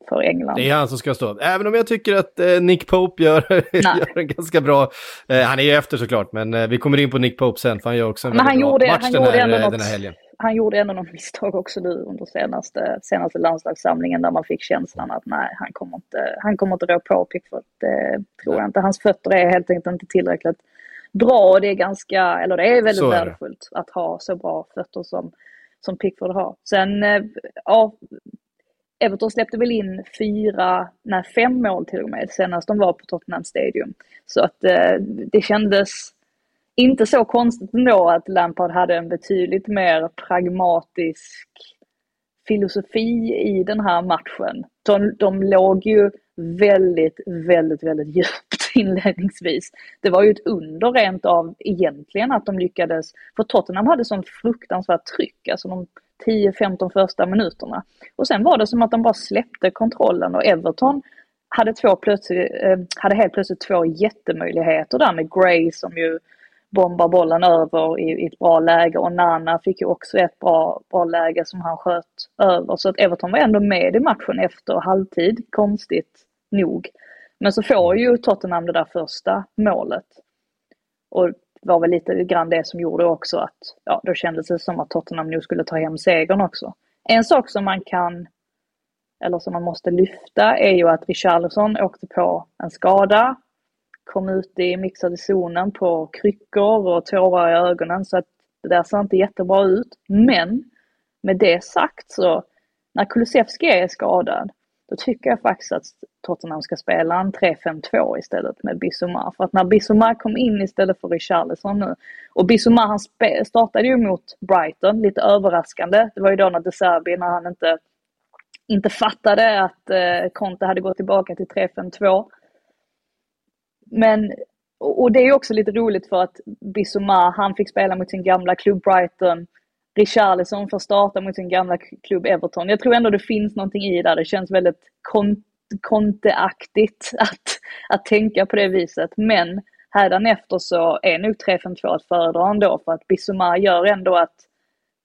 för England. Det är han som ska stå. Även om jag tycker att eh, Nick Pope gör, [laughs] gör en ganska bra... Eh, han är ju efter såklart, men eh, vi kommer in på Nick Pope sen, för han gör också en Men han bra gjorde, match han den, gjorde här, ändå eh, något, den här helgen. Han gjorde ändå något misstag också nu under senaste, senaste landslagssamlingen där man fick känslan att nej, han kommer inte, han kommer inte rå på Pickford. Det tror jag inte. Hans fötter är helt enkelt inte tillräckligt bra och det är ganska, eller det är väldigt Så är det. värdefullt att ha så bra fötter som, som Pickford har. Sen, eh, ja, Everton släppte väl in fyra, nej fem mål till och med senast de var på Tottenham Stadium. Så att eh, det kändes inte så konstigt ändå att Lampard hade en betydligt mer pragmatisk filosofi i den här matchen. De, de låg ju väldigt, väldigt, väldigt djupt [laughs] inledningsvis. Det var ju ett under rent av egentligen att de lyckades, för Tottenham hade sånt fruktansvärt tryck, alltså de 10-15 första minuterna. Och sen var det som att de bara släppte kontrollen och Everton hade, två plötsligt, eh, hade helt plötsligt två jättemöjligheter där med Gray som ju bombar bollen över i, i ett bra läge och Nana fick ju också ett bra, bra läge som han sköt över. Så att Everton var ändå med i matchen efter halvtid, konstigt nog. Men så får ju Tottenham det där första målet. Och det var väl lite grann det som gjorde också att, ja, då kändes det som att Tottenham nu skulle ta hem segern också. En sak som man kan, eller som man måste lyfta, är ju att Richarlison åkte på en skada kom ut i mixade zonen på kryckor och tårar i ögonen så att det där ser inte jättebra ut. Men med det sagt så när Kulusevski är skadad då tycker jag faktiskt att Tottenham ska spela en 3-5-2 istället med Bissouma. För att när Bissouma kom in istället för Richarlison nu och Bissouma han startade ju mot Brighton, lite överraskande. Det var ju då när De Serbi, när han inte, inte fattade att eh, Conte hade gått tillbaka till 3-5-2 men, och det är också lite roligt för att Bissouma, han fick spela mot sin gamla klubb Brighton. Richarlison får starta mot sin gamla klubb Everton. Jag tror ändå det finns någonting i det där. Det känns väldigt konteaktigt [laughs] att, att tänka på det viset. Men hädanefter så är nog 3-5-2 att föredra ändå för att Bissouma gör ändå att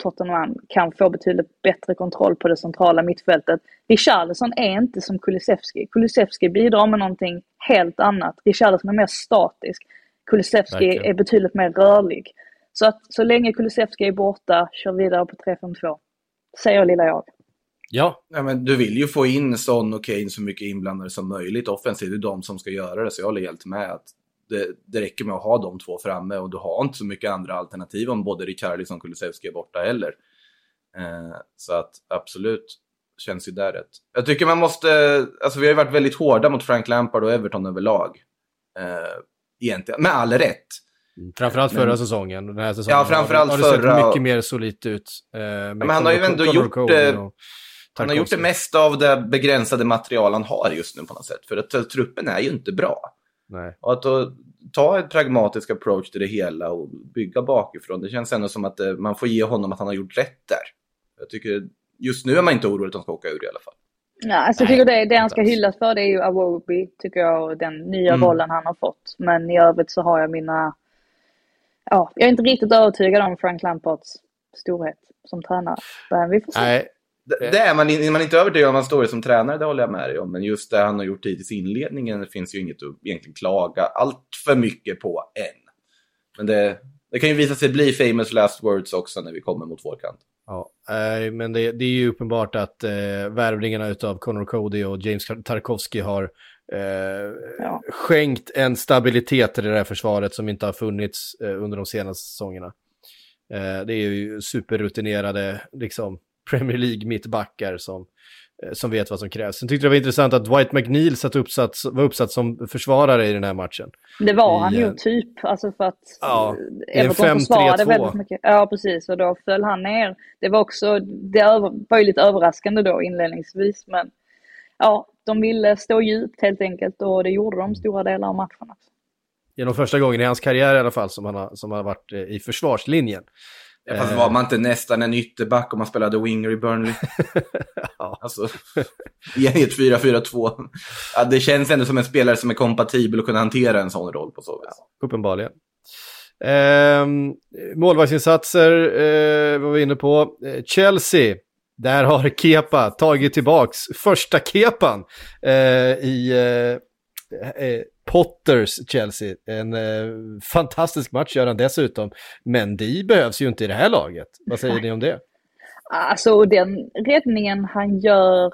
Tottenham kan få betydligt bättre kontroll på det centrala mittfältet. Richarlison är inte som Kulusevski. Kulusevski bidrar med någonting helt annat. Richarlison är mer statisk. Kulusevski Verkligen. är betydligt mer rörlig. Så att så länge Kulusevski är borta, kör vidare på 3-5-2. Säger lilla jag. Ja, Ja, men du vill ju få in Son och Kane så mycket inblandade som möjligt offensivt. Det är de som ska göra det, så jag håller helt med. att det, det räcker med att ha de två framme och du har inte så mycket andra alternativ om både Richarlison och Kulusevski är borta heller. Eh, så att absolut, känns ju där rätt. Jag tycker man måste, alltså vi har ju varit väldigt hårda mot Frank Lampard och Everton överlag. Eh, egentligen, med all rätt. framförallt förra Men- säsongen. Den här säsongen Ja, framförallt har det sett förra- mycket mer solitt ut. Eh, med men han har ju ändå gjort, Cohen eh, och Han har gjort det mesta av det begränsade material han har just nu på något sätt. För att eh, truppen är ju inte bra. Nej. Och att då ta en pragmatisk approach till det hela och bygga bakifrån. Det känns ändå som att eh, man får ge honom att han har gjort rätt där. Jag tycker just nu är man inte orolig att de ska åka ur i alla fall. Ja, alltså jag tycker det, det han ska hyllas för det är ju Awobi, tycker jag, och den nya Mm. rollen han har fått. Men i övrigt så har jag mina... Ja, jag är inte riktigt övertygad om Frank Lampards storhet som tränare. Men vi får se. Nej, Det, det är man, är man inte övertygad om hans storhet som tränare, det håller jag med dig om. Men just det han har gjort hittills i inledningen finns ju inget att egentligen klaga allt för mycket på än. Men det, det kan ju visa sig bli famous last words också när vi kommer mot vårkant. Ja, eh, men det, det är ju uppenbart att eh, värvningarna av Conor Cody och James Tarkovsky har eh, Ja. skänkt en stabilitet till det där försvaret som inte har funnits eh, under de senaste säsongerna. Eh, det är ju superrutinerade liksom, Premier League-mittbackar som, eh, som vet vad som krävs. Sen tyckte jag det var intressant att Dwight McNeil satt uppsatt, var uppsatt som försvarare i den här matchen. Det var han i, ju eh, typ, alltså för att Ja, eh, Everton försvarade 5-3-2. väldigt mycket. Ja, precis. Och då föll han ner. Det var också, det var ju lite överraskande då inledningsvis, men ja, de ville stå djupt helt enkelt och det gjorde de stora delar av matchen. också. Genom första gången i hans karriär i alla fall som han har, som har varit eh, i försvarslinjen. Fast Eh. var man inte nästan en ytterback om man spelade winger i Burnley? [laughs] Ja. Alltså, [laughs] ett 4-4-2. Ja, det känns ändå som en spelare som är kompatibel och kunna hantera en sån roll på så vis. Uppenbarligen. Ehm, målvaktsinsatser eh, var vi inne på. Eh, Chelsea där har Kepa tagit tillbaks första Kepan eh, i eh, eh, Potters Chelsea. En eh, fantastisk match gör han dessutom. Men de behövs ju inte i det här laget. Vad säger ni om det? Alltså den räddningen han gör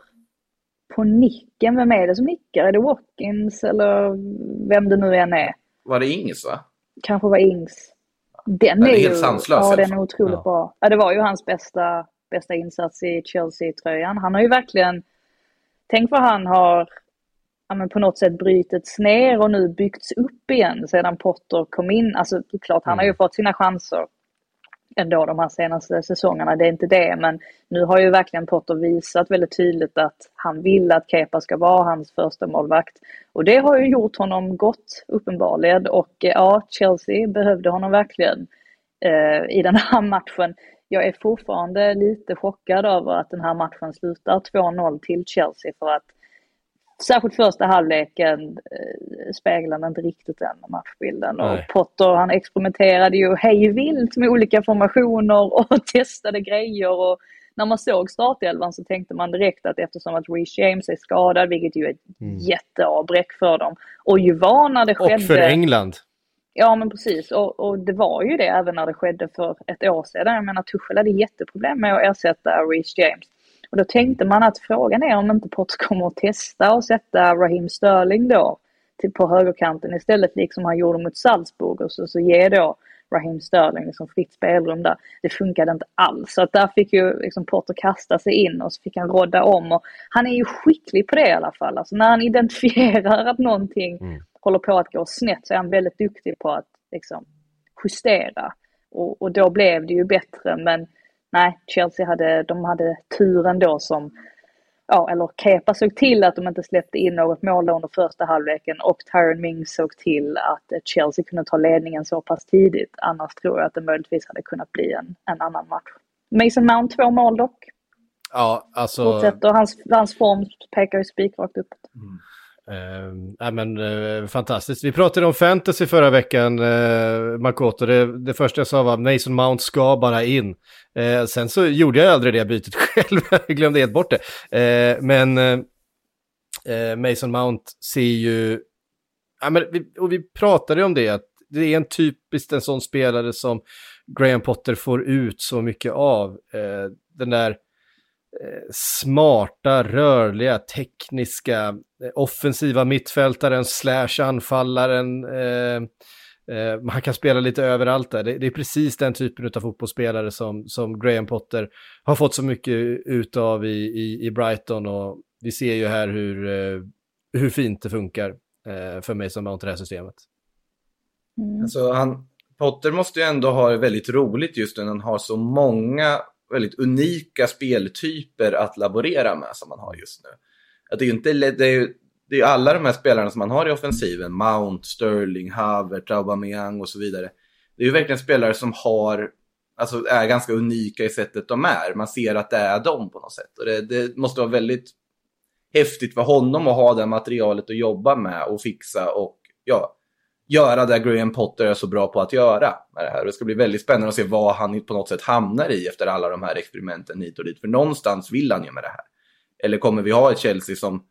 på nicken, vem är det som nickar? Är det Watkins eller vem det nu än är? Var det Ings va? Kanske var Ings. Den det är är, helt ju, sanslös ja, den är otroligt Ja. bra. Ja, det var ju hans bästa, bästa insats i Chelsea-tröjan. Han har ju verkligen, tänk vad han har ja, men på något sätt brytits ner och nu byggts upp igen sedan Potter kom in. Alltså det är klart, han har ju fått sina chanser ändå de här senaste säsongerna, det är inte det. Men nu har ju verkligen Potter visat väldigt tydligt att han vill att Kepa ska vara hans första målvakt. Och det har ju gjort honom gott uppenbarligen och eh, ja, Chelsea behövde honom verkligen eh, i den här [laughs] matchen. Jag är fortfarande lite chockad över att den här matchen slutar 2-0 till Chelsea för att särskilt första halvleken eh, speglade inte riktigt den matchbilden. Och. Potter han experimenterade ju hej vilt med olika formationer och [laughs] testade grejer. Och när man såg startelvan så tänkte man direkt att eftersom att Reece James är skadad, vilket ju är ett jätteavbräck för dem. Och ju var när det skedde... Och för England. Ja men precis och, och det var ju det även när det skedde för ett år sedan. Jag menar Tuchel hade jätteproblem med att ersätta Reece James. Och då tänkte man att frågan är om inte Potter kommer att testa och sätta Raheem Sterling då till, på högerkanten istället liksom han gjorde mot Salzburg och så, så ger då Raheem Sterling liksom fritt spelrum där. Det funkade inte alls. Så att där fick ju liksom Potter kasta sig in och så fick han rodda om. Och han är ju skicklig på det i alla fall. Alltså när han [laughs] identifierar att någonting håller på att gå snett så är han väldigt duktig på att liksom, justera. Och, och då blev det ju bättre men nej, Chelsea hade, de hade turen då som Ja, eller Kepa såg till att de inte släppte in något mål under första halvleken och Tyron Mings såg till att Chelsea kunde ta ledningen så pass tidigt. Annars tror jag att det möjligtvis hade kunnat bli en, en annan match. Mason Mount två mål dock. Ja, alltså... Fortsätter. Hans, hans form pekar ju spikrakt uppåt. Uh, äh, men, uh, fantastiskt. Vi pratade om fantasy förra veckan, uh, Makoto. Det, det första jag sa var Mason Mount ska bara in. Uh, sen så gjorde jag aldrig det bytet [laughs] själv, jag glömde helt bort det. Men Mason Mount ser ju... Ja, men vi, och vi pratade om det, att det är en typiskt en sån spelare som Graham Potter får ut så mycket av. Den där smarta, rörliga, tekniska, eh, offensiva mittfältaren slash anfallaren. Eh, eh, han kan spela lite överallt där. Det, det är precis den typen av fotbollsspelare som, som Graham Potter har fått så mycket utav i, i, i Brighton och vi ser ju här hur, eh, hur fint det funkar eh, för mig som Mount det här systemet. Alltså, han, Potter måste ju ändå ha det väldigt roligt just nu när han har så många väldigt unika speltyper att laborera med som man har just nu. Att det är ju inte det är det är alla de här spelarna som man har i offensiven, Mount, Sterling, Havertz, Aubameyang och så vidare. Det är ju verkligen spelare som har, alltså är ganska unika i sättet de är. Man ser att det är dem på något sätt. Och det, det måste vara väldigt häftigt för honom att ha det materialet att jobba med och fixa och ja, göra det Graham Potter är så bra på att göra med det här. Det ska bli väldigt spännande att se vad han på något sätt hamnar i efter alla de här experimenten hit och dit. För någonstans vill han ju med det här. Eller kommer vi ha ett Chelsea som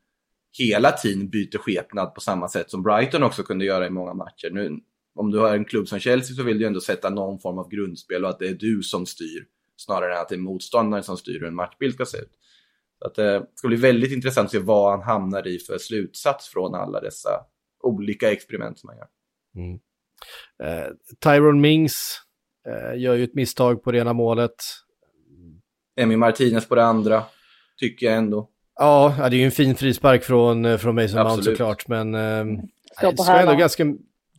hela tiden byter skepnad på samma sätt som Brighton också kunde göra i många matcher. Nu, om du har en klubb som Chelsea så vill du ändå sätta någon form av grundspel och att det är du som styr snarare än att det är motståndaren som styr hur en matchbild ska se ut. Så att, eh, det ska bli väldigt intressant att se vad han hamnar i för slutsats från alla dessa olika experiment som han gör. Eh, Tyrone Mings eh, gör ju ett misstag på det ena målet. Emi Martinez på det andra, tycker jag ändå. Ja, det är ju en fin frispark från, eh, från Mason Mount Absolut. såklart, men eh, på ska ändå ganska...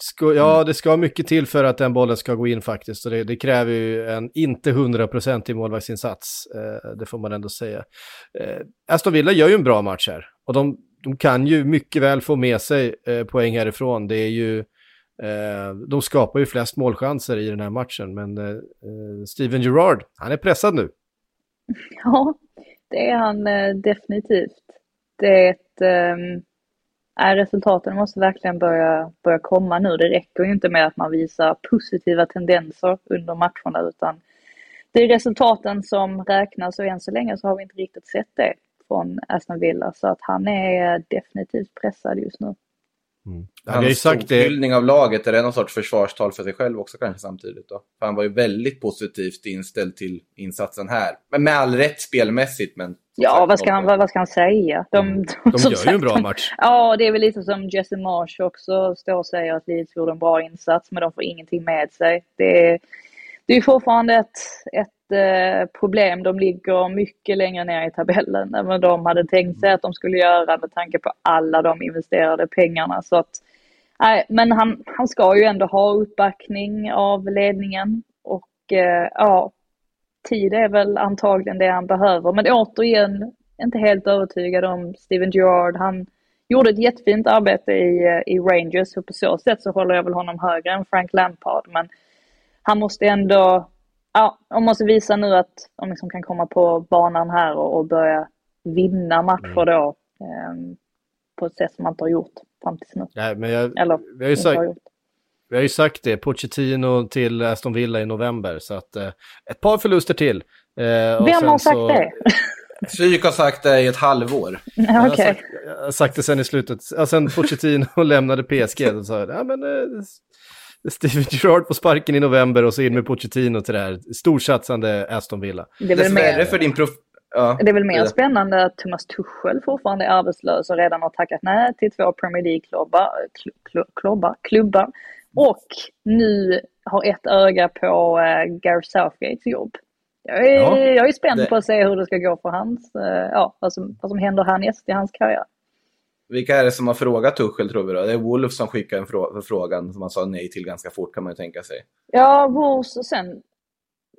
Ska, ja, det ska mycket till för att den bollen ska gå in faktiskt. Och det, det kräver ju en inte hundraprocentig målvaktsinsats, eh, det får man ändå säga. Eh, Aston Villa gör ju en bra match här. Och de, de kan ju mycket väl få med sig eh, poäng härifrån. Det är ju... Eh, de skapar ju flest målchanser i den här matchen, men eh, eh Steven Gerrard, han är pressad nu. [laughs] Ja, det är han eh, definitivt. Det är ett, ehm, resultaten måste verkligen börja, börja komma nu. Det räcker ju inte med att man visar positiva tendenser under matcherna utan det är resultaten som räknas och än så länge så har vi inte riktigt sett det från Aston Villa. Så att han är definitivt pressad just nu. Mm. Sagt det. Hyllning av laget, är det någon sorts försvarstal för sig själv också kanske samtidigt då? För han var ju väldigt positivt inställd till insatsen här. Men med all rätt spelmässigt, men... Ja, sagt, vad, ska han, vad, vad ska han säga? De, mm. de, de gör ju en bra match. [laughs] Ja, det är väl lite som Jesse Marsh också står och säger att Leeds gjorde en bra insats, men de får ingenting med sig. Det är, det är fortfarande ett, ett problem. De ligger mycket längre ner i tabellen än vad de hade tänkt sig att de skulle göra med tanke på alla de investerade pengarna. Så att, nej, men han, han ska ju ändå ha uppbackning av ledningen och eh, ja, tid är väl antagligen det han behöver. Men återigen, inte helt övertygad om Steven Gerrard. Han gjorde ett jättefint arbete i, eh, i Rangers och på så sätt så håller jag väl honom högre än Frank Lampard. Men han måste ändå, ja, han måste visa nu att de liksom kan komma på banan här och, och börja vinna matcher mm. då. Um, på ett sätt som man inte har gjort fram tills nu. Nej, men jag, Eller, vi, har ju sagt, har vi har ju sagt det, Pochettino till Aston Villa i november, så att eh, ett par förluster till. Eh, Vem har sagt så... det? [laughs] Psyk har sagt det i ett halvår. [laughs] Okay. Jag, har sagt, jag har sagt det sen i slutet, ja, sen Pochettino [laughs] lämnade PSG, så sa jag, ja men eh, Steven Gerrard på sparken i november och så in med Pochettino till det här storsatsande Aston Villa. Det är väl mer, för din prof ja, det är väl mer ja. spännande att Thomas Tuchel fortfarande är arbetslös och redan har tackat nej till två Premier League-klubbar klubbar, klubbar, och nu har ett öga på uh, Gareth Southgates jobb. Jag är, ja, jag är spänd det... på att se hur det ska gå för hans, uh, ja, vad som, vad som händer härnäst i hans karriär. Vilka är det som har frågat Tuchel tror vi då? Det är Wolf som skickade en frå frågan som han sa nej till ganska fort kan man ju tänka sig. Ja, Wolves och sen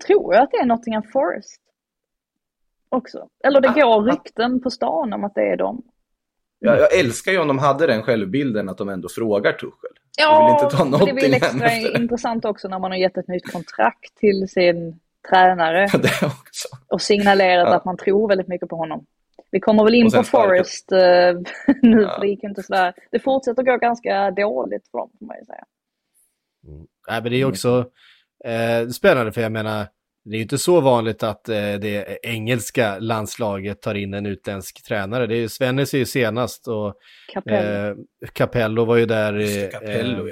tror jag att det är Nottingham Forest. Också. Eller det ah, går ah. rykten på stan om att det är dem. Ja, jag älskar ju om de hade den självbilden att de ändå frågar Tuchel. Ja, det är väl extra intressant också när man har gett ett nytt kontrakt till sin tränare. [laughs] det också. Och signalerat ja. att man tror väldigt mycket på honom. Vi kommer väl in på Forest uh, [laughs] nu, ja. för det gick inte sådär. Det fortsätter gå ganska dåligt för dem, får man ju säga. Mm. Nej, men det är också eh, spännande, för jag menar, det är ju inte så vanligt att eh, det engelska landslaget tar in en utländsk tränare. Det är Svennis är ju senast och Capello, eh, Capello var ju där i, Capello,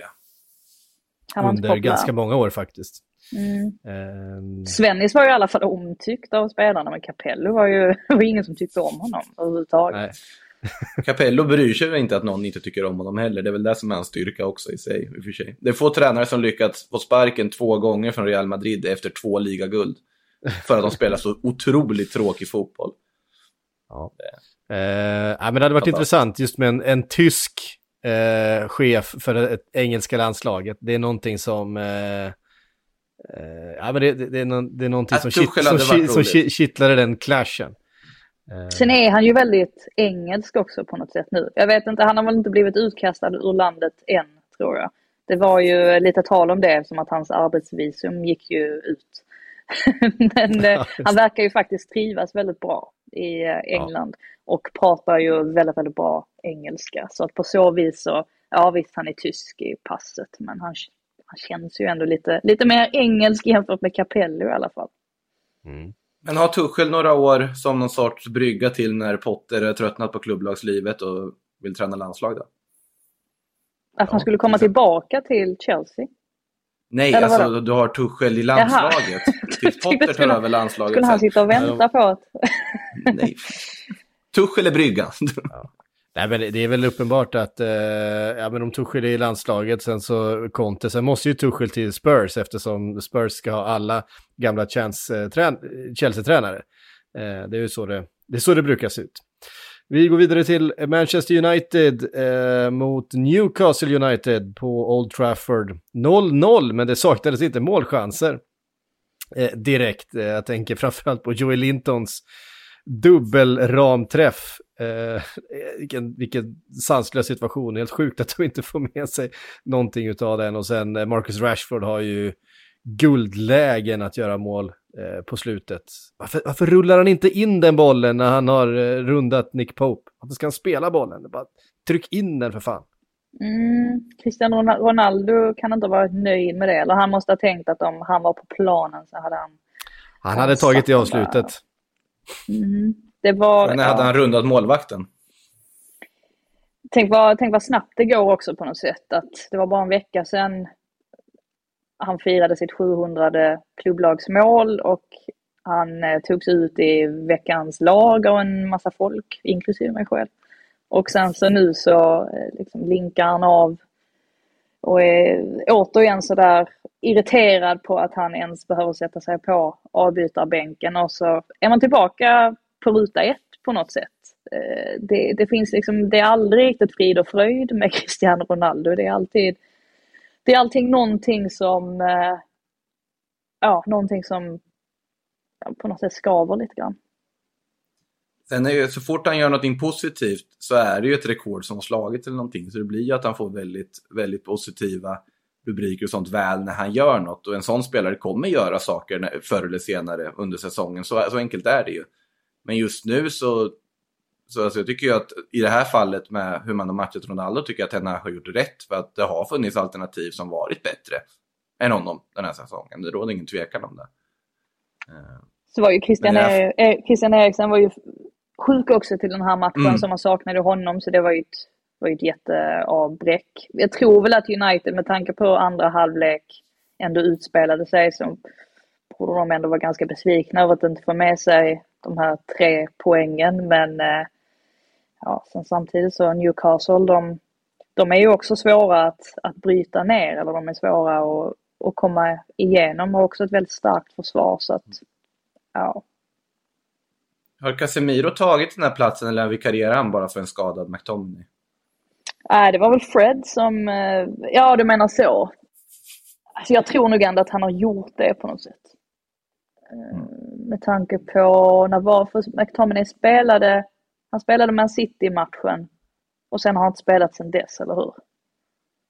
ja. under ganska många år faktiskt. Mm. Um... Svennis var ju i alla fall omtyckt av spelarna, men Capello var ju [laughs] var ingen som tyckte om honom överhuvudtaget. Nej. [laughs] Capello bryr sig inte att någon inte tycker om honom heller. Det är väl det som är hans styrka också i sig. I för sig. Det är få tränare som lyckats få sparken två gånger från Real Madrid efter två ligaguld. För att de spelar så otroligt tråkig fotboll. Ja. Eh, ja, men det hade varit intressant just med en, en tysk eh, chef för det engelska landslaget. Det är någonting som eh, Uh, ja, men det, det, det, är no, det är någonting som, kitt, som, som, som kittlade den clashen. Uh. Sen är han ju väldigt engelsk också på något sätt nu. Jag vet inte, han har väl inte blivit utkastad ur landet än, tror jag. Det var ju lite tal om det, som att hans arbetsvisum gick ju ut. [laughs] men uh, han verkar ju faktiskt trivas väldigt bra i England ja. och pratar ju väldigt, väldigt bra engelska. Så att på så vis så, ja visst han är tysk i passet, men han han känns ju ändå lite, lite mer engelsk jämfört med Capello i alla fall. Mm. Men har Tuchel några år som någon sorts brygga till när Potter är tröttnat på klubblagslivet och vill träna landslag då? Att ja, han skulle komma tillbaka till Chelsea? Nej, Eller alltså du har Tuchel i landslaget. [laughs] Tills Potter tar över landslaget. Skulle han sitta och vänta på att... Nej. [laughs] Tuchel är bryggan. Nej, men det är väl uppenbart att eh, ja, men om Tuchel är i landslaget, sen så Conte, sen måste ju Tuchel till Spurs eftersom Spurs ska ha alla gamla eh, Chelsea-tränare. Eh, det är ju så det, det, är så det brukar se ut. Vi går vidare till Manchester United eh, mot Newcastle United på Old Trafford. 0-0, men det saknades inte målchanser eh, direkt. Eh, jag tänker framförallt på Joey Lintons dubbelramträff. Eh, vilken, vilken sanslös situation, helt sjukt att de inte får med sig någonting av den. Och sen eh, Marcus Rashford har ju guldlägen att göra mål eh, på slutet. Varför, varför, rullar han inte in den bollen när han har eh, rundat Nick Pope? Varför ska han spela bollen? Bara, tryck in den för fan. Mm, Cristiano Ronaldo kan inte vara nöjd med det. Eller han måste ha tänkt att om han var på planen så hade han Han hade tagit det avslutet. Mm. Det var... Men när hade ja. han rundat målvakten? Tänk vad, tänk vad snabbt det går också på något sätt. Att det var bara en vecka sedan han firade sitt 700 klubblagsmål och han eh, togs ut i veckans lag av en massa folk, inklusive mig själv. Och sen så nu så eh, liksom linkar han av och är återigen sådär irriterad på att han ens behöver sätta sig på avbytarbänken och så är man tillbaka på ruta ett på något sätt. Eh, det, det finns liksom, det är aldrig riktigt frid och fröjd med [laughs] Cristiano Ronaldo. Det är alltid, det är alltid eh, någonting som, ja, någonting som på något sätt skaver lite grann. Sen är ju, så fort han gör någonting positivt så är det ju ett rekord som har slagit eller någonting. Så det blir ju att han får väldigt, väldigt positiva rubriker och sånt väl när han gör något. Och en sån spelare kommer göra saker när, förr eller senare under säsongen. Så, så enkelt är det ju. Men just nu så, så alltså jag tycker ju att i det här fallet med hur man har matchat Ronaldo tycker jag att Ten Hag har gjort rätt. För att det har funnits alternativ som varit bättre än honom den här säsongen. Det råder ingen tvekan om det. Eh, Så var ju Christian, jag- er, Christian Eriksen var ju sjuk också till den här matchen Mm. som man saknade honom. Så det var ju ett, var ju ett jätteavbräck. Jag tror väl att United med tanke på andra halvlek ändå utspelade sig så borde de ändå vara ganska besvikna över att inte få med sig de här tre poängen. Men eh, ja, sen samtidigt så Newcastle, de, de är ju också svåra att, att bryta ner eller de är svåra att, att komma igenom och också ett väldigt starkt försvar. Så att, ja. Har Casemiro tagit den här platsen eller vikarierar han bara för en skadad McTominay? Nej, det var väl Fred som, eh, ja du menar så. Alltså jag tror nog ändå att han har gjort det på något sätt. Eh, Med tanke på när var för McTominay spelade, han spelade Man City-matchen och sen har han inte spelat sedan dess, eller hur?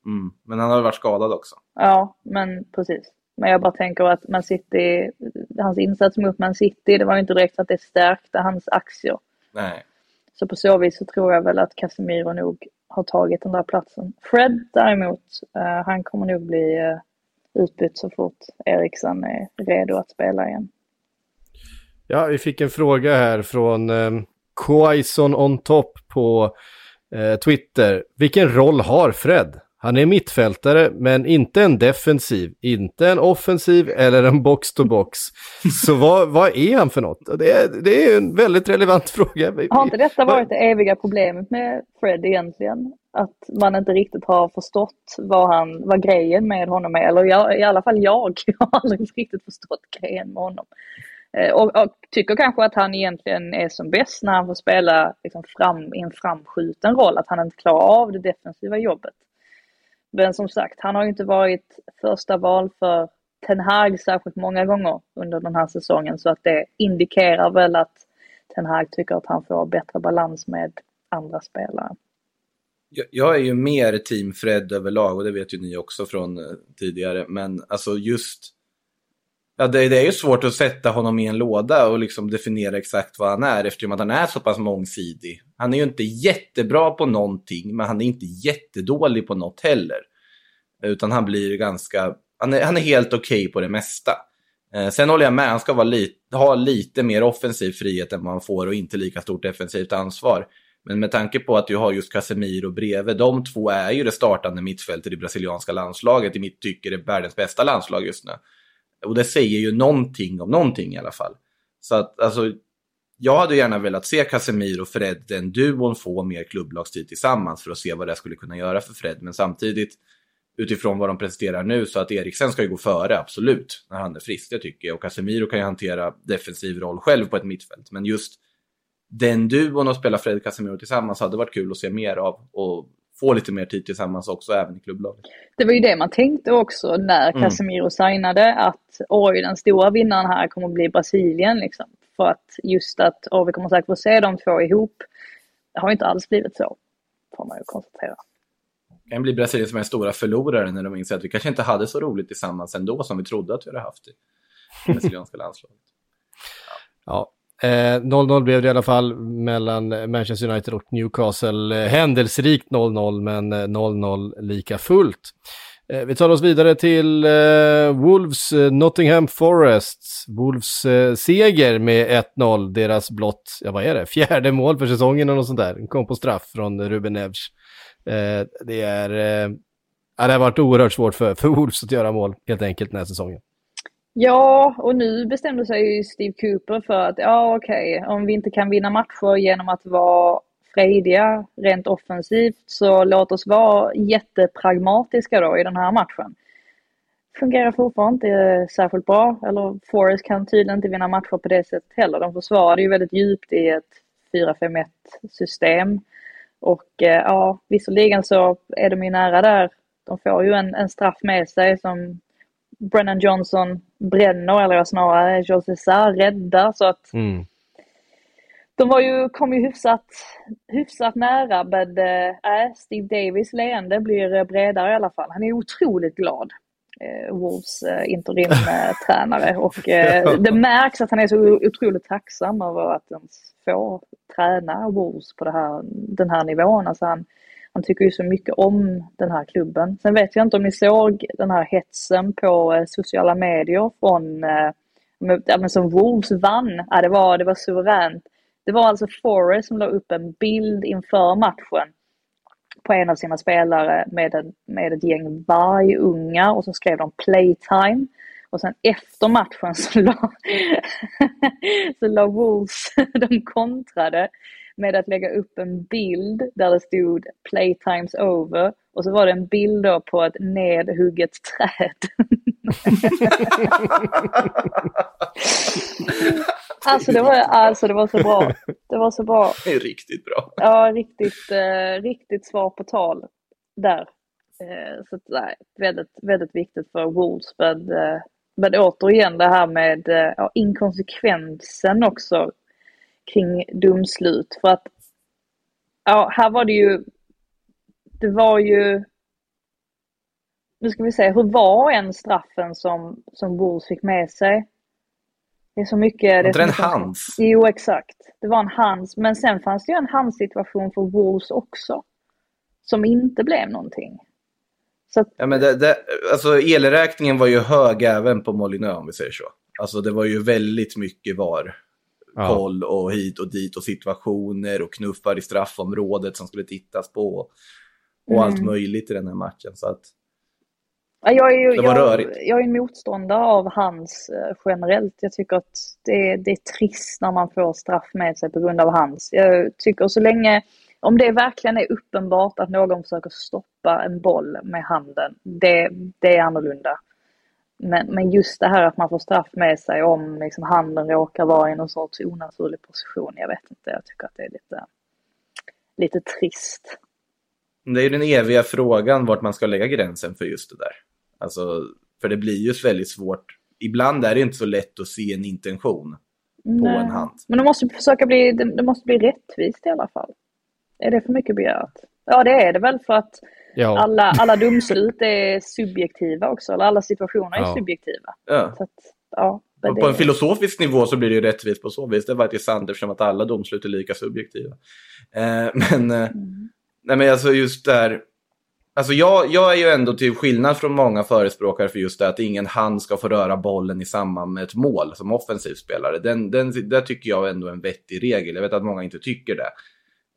Mm. Men han har varit skadad också. Ja, men precis. Men jag bara tänker att Man City, hans insats mot Man City, det var ju inte direkt att det stärkte hans aktier. Nej. Så på så vis så tror jag väl att Casemiro nog har tagit den där platsen. Fred däremot, eh, han kommer nog bli eh, utbytt så fort Eriksen är redo att spela igen. Ja, vi fick en fråga här från eh, Quaison on top på eh, Twitter. Vilken roll har Fred? Han är mittfältare, men inte en defensiv, inte en offensiv eller en box-to-box. [laughs] Så vad, vad är han för något? Det är, det är en väldigt relevant [laughs] fråga. Har inte detta varit det eviga problemet med Fred egentligen? Att man inte riktigt har förstått vad, han, vad grejen med honom är. Eller jag, i alla fall jag [laughs] har aldrig riktigt förstått grejen med honom. Eh, Och, och tycker kanske att han egentligen är som bäst när han får spela liksom fram, i en framskjuten roll. Att han inte klarar av det defensiva jobbet. Men som sagt, han har ju inte varit första val för Ten Hag särskilt många gånger under den här säsongen. Så att det indikerar väl att Ten Hag tycker att han får bättre balans med andra spelare. Jag, är ju mer team Fred överlag och det vet ju ni också från eh, tidigare. Men alltså just... Ja, det, det är ju svårt att sätta honom i en låda och liksom definiera exakt vad han är eftersom att han är så pass mångsidig. Han är ju inte jättebra på någonting, men han är inte jättedålig på något heller. Utan han blir ganska... Han är, han är helt okej på det mesta. Eh, sen håller jag med, han ska vara ha lite mer offensiv frihet än vad han får och inte lika stort defensivt ansvar. Men med tanke på att du har just Casemiro bredvid, de två är ju det startande mittfältet i brasilianska landslaget, i mitt tycke det är världens bästa landslag just nu. Och det säger ju någonting om någonting i alla fall. Så att alltså, jag hade gärna velat se Casemiro och Fred, den duon, få mer klubblagstid tillsammans för att se vad det skulle kunna göra för Fred. Men samtidigt, utifrån vad de presterar nu, så att Eriksen ska ju gå före, absolut, när han är frisk, det tycker jag. Och Casemiro kan ju hantera defensiv roll själv på ett mittfält. Men just den duon och spela Fred Casemiro tillsammans hade varit kul att se mer av och få lite mer tid tillsammans också, även i klubblaget. Det var ju det man tänkte också när Mm. Casemiro signade att oj, den stora vinnaren här kommer att bli Brasilien liksom. För att just att åh, vi kommer säkert få se de två ihop. Det har inte alls blivit så, får man ju konstatera. Det kan bli Brasilien som är stora förlorare när de inser att vi kanske inte hade så roligt tillsammans ändå som vi trodde att vi hade haft i det brasilianska landslaget. Ja. Eh, 0-0 blev det i alla fall mellan Manchester United och Newcastle. Eh, händelserikt 0-0, men eh, 0-0 lika fullt. Eh, vi tar oss vidare till eh, Wolves Nottingham Forest. Wolves seger med 1-0, deras blott, ja vad är det, fjärde mål för säsongen och något sånt där. Kom på straff från Ruben Neves. Det är, ja, det har varit oerhört svårt för, för Wolves att göra mål helt enkelt den här säsongen. Ja, och nu bestämde sig Steve Cooper för att ja okej, okay, om vi inte kan vinna matcher genom att vara frejdiga rent offensivt så låt oss vara jättepragmatiska då i den här matchen. Fungerar fortfarande inte särskilt bra, eller Forrest kan tydligen inte vinna matcher på det sättet heller. De försvarade ju väldigt djupt i ett 4-5-1 system. Och eh, ja, visserligen så är de ju nära där. De får ju en, en straff med sig som Brennan Johnson bränner, eller snarare Jose Sarr räddar. Så att mm de var ju, kom ju hyfsat, hyfsat nära men äh, Steve Davis leende blir bredare i alla fall. Han är otroligt glad. Eh, Wolves eh, interimtränare [laughs] och eh, det märks att han är så otroligt tacksam över att ens få träna Wolves på här, den här nivån. Alltså han, han tycker ju så mycket om den här klubben. Sen vet jag inte om ni såg den här hetsen på eh, sociala medier från eh, Ja, men som Wolves vann. Ja, det, var, det var suveränt. Det var alltså Forrest som la upp en bild inför matchen på en av sina spelare med, en, med ett gäng vargungar och så skrev de playtime. Och sen efter matchen så la, [laughs] så la Wolves, [laughs] de kontrade med att lägga upp en bild där det stod playtimes over och så var det en bild då på ett nedhugget träd. [laughs] Alltså det, var, alltså det var så bra. Det var så bra. Det är riktigt bra. Ja, riktigt, eh, riktigt svar på tal där. Eh, så nej, väldigt, väldigt viktigt för Wolves. Men, eh, men återigen det här med eh, ja, inkonsekvensen också kring domslut. För att ja, här var det ju, det var ju, nu ska vi se, hur var en straffen som, som Wolves fick med sig? Det är så mycket... Var det, det en hands? Jo, exakt. Det var en hands. Men sen fanns det ju en hands-situation för Wolves också. Som inte blev någonting. Så att... Ja, men det, det, alltså elräkningen var ju hög även på Molinö om vi säger så. Alltså det var ju väldigt mycket var ja. koll och hit och dit och situationer och knuffar i straffområdet som skulle tittas på. Och mm. allt möjligt i den här matchen. Så att jag är ju det var jag, rörigt. jag är en motståndare av hans eh, generellt. Jag tycker att det, det är trist när man får straff med sig på grund av hans. Jag tycker så länge, om det verkligen är uppenbart att någon försöker stoppa en boll med handen, det, det är annorlunda. Men, men just det här att man får straff med sig om liksom handen råkar vara i någon sorts onaturlig position, jag vet inte, jag tycker att det är lite, lite trist. Det är ju den eviga frågan vart man ska lägga gränsen för just det där. Alltså, för det blir ju väldigt svårt. Ibland är det inte så lätt att se en intention Nej. på en hand. Men det måste försöka bli, det, måste bli rättvist i alla fall. Är det för mycket begärt? Ja, det är det väl för att ja. alla, alla domslut är subjektiva också. Eller alla situationer är ja. subjektiva. Ja. Så att, ja, på en filosofisk nivå så blir det ju rättvist på så vis. Det var faktiskt sant eftersom att alla domslut är lika subjektiva. Eh, men, eh, mm. nej, men alltså just där, Alltså jag, jag är ju ändå till skillnad från många förespråkare för just det att ingen hand ska få röra bollen i samband med ett mål som offensiv spelare. Den, den, det tycker jag ändå är en vettig regel. Jag vet att många inte tycker det.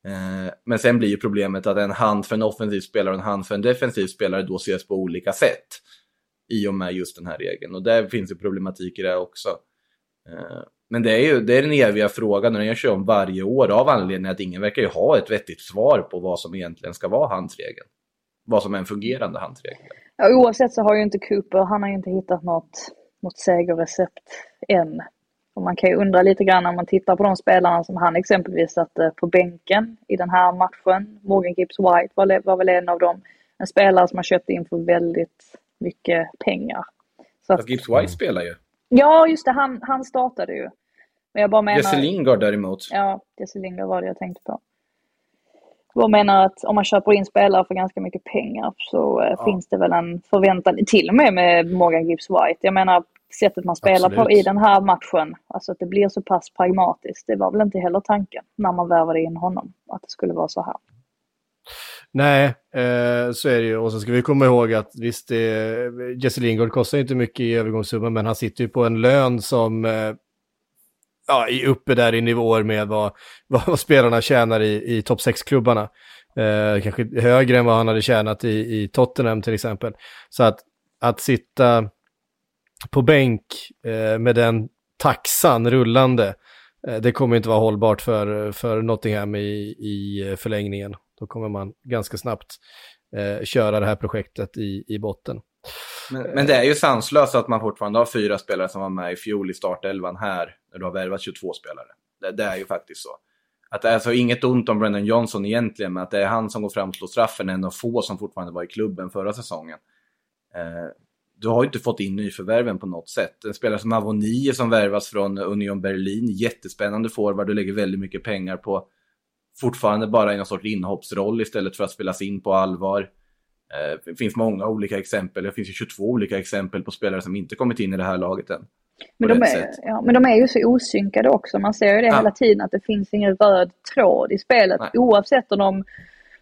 Eh, men sen blir ju problemet att en hand för en offensiv spelare och en hand för en defensiv spelare då ses på olika sätt. I och med just den här regeln. Och där finns ju problematik i det också. Eh, men det är ju det är den eviga frågan och den görs ju om varje år av anledning att ingen verkar ju ha ett vettigt svar på vad som egentligen ska vara handsregeln vad som är en fungerande handsregel. Ja, oavsett så har ju inte Cooper, han har ju inte hittat något, något segerrecept än. Och man kan ju undra lite grann när man tittar på de spelarna som han exempelvis satte på bänken i den här matchen. Morgan Gibbs White var, var väl en av dem. En spelare som har köpt in för väldigt mycket pengar. Så att, Gibbs White spelar ju. Ja, just det. Han, han startade ju. Men jag bara menar... Jesse Lingard däremot. Ja, Jesse Lingard var det jag tänkte på. Jag menar att om man köper in spelare för ganska mycket pengar så eh, ja. finns det väl en förväntan, till och med med Morgan Gibbs White. Jag menar sättet man spelar Absolut. på i den här matchen, alltså att det blir så pass pragmatiskt. Det var väl inte heller tanken när man värvade in honom, att det skulle vara så här. Nej, eh, så är det ju. Och så ska vi komma ihåg att visst, det, Jesse Lingard kostar inte mycket i övergångssumma, men han sitter ju på en lön som eh, ja, är uppe där i nivåer med vad, [laughs] vad, spelarna tjänar i, i topp 6-klubbarna. Eh, kanske högre än vad han hade tjänat i, i Tottenham till exempel. Så att, att sitta på bänk eh, med den taxan rullande, eh, det kommer inte vara hållbart för, för Nottingham i, i förlängningen. Då kommer man ganska snabbt eh, köra det här projektet i, i botten. Men, men, det är ju sanslöst att man fortfarande har fyra spelare som var med i fjol i startelvan här, när du har värvat 22 spelare. Det, det, är ju faktiskt så. Att det är alltså inget ont om Brendan Johnson egentligen, men att det är han som går fram och slår straffen, en av få som fortfarande var i klubben förra säsongen. Eh, du har ju inte fått in nyförvärven på något sätt. En spelare som Avoni som värvas från Union Berlin, jättespännande forward och lägger väldigt mycket pengar på fortfarande bara i någon sorts inhoppsroll istället för att spelas in på allvar. Eh, det finns många olika exempel, det finns ju 22 olika exempel på spelare som inte kommit in i det här laget än. Men de, är, ja, men de är ju så osynkade också. Man ser ju det ja. hela tiden att det finns ingen röd tråd i spelet. Nej. Oavsett om de,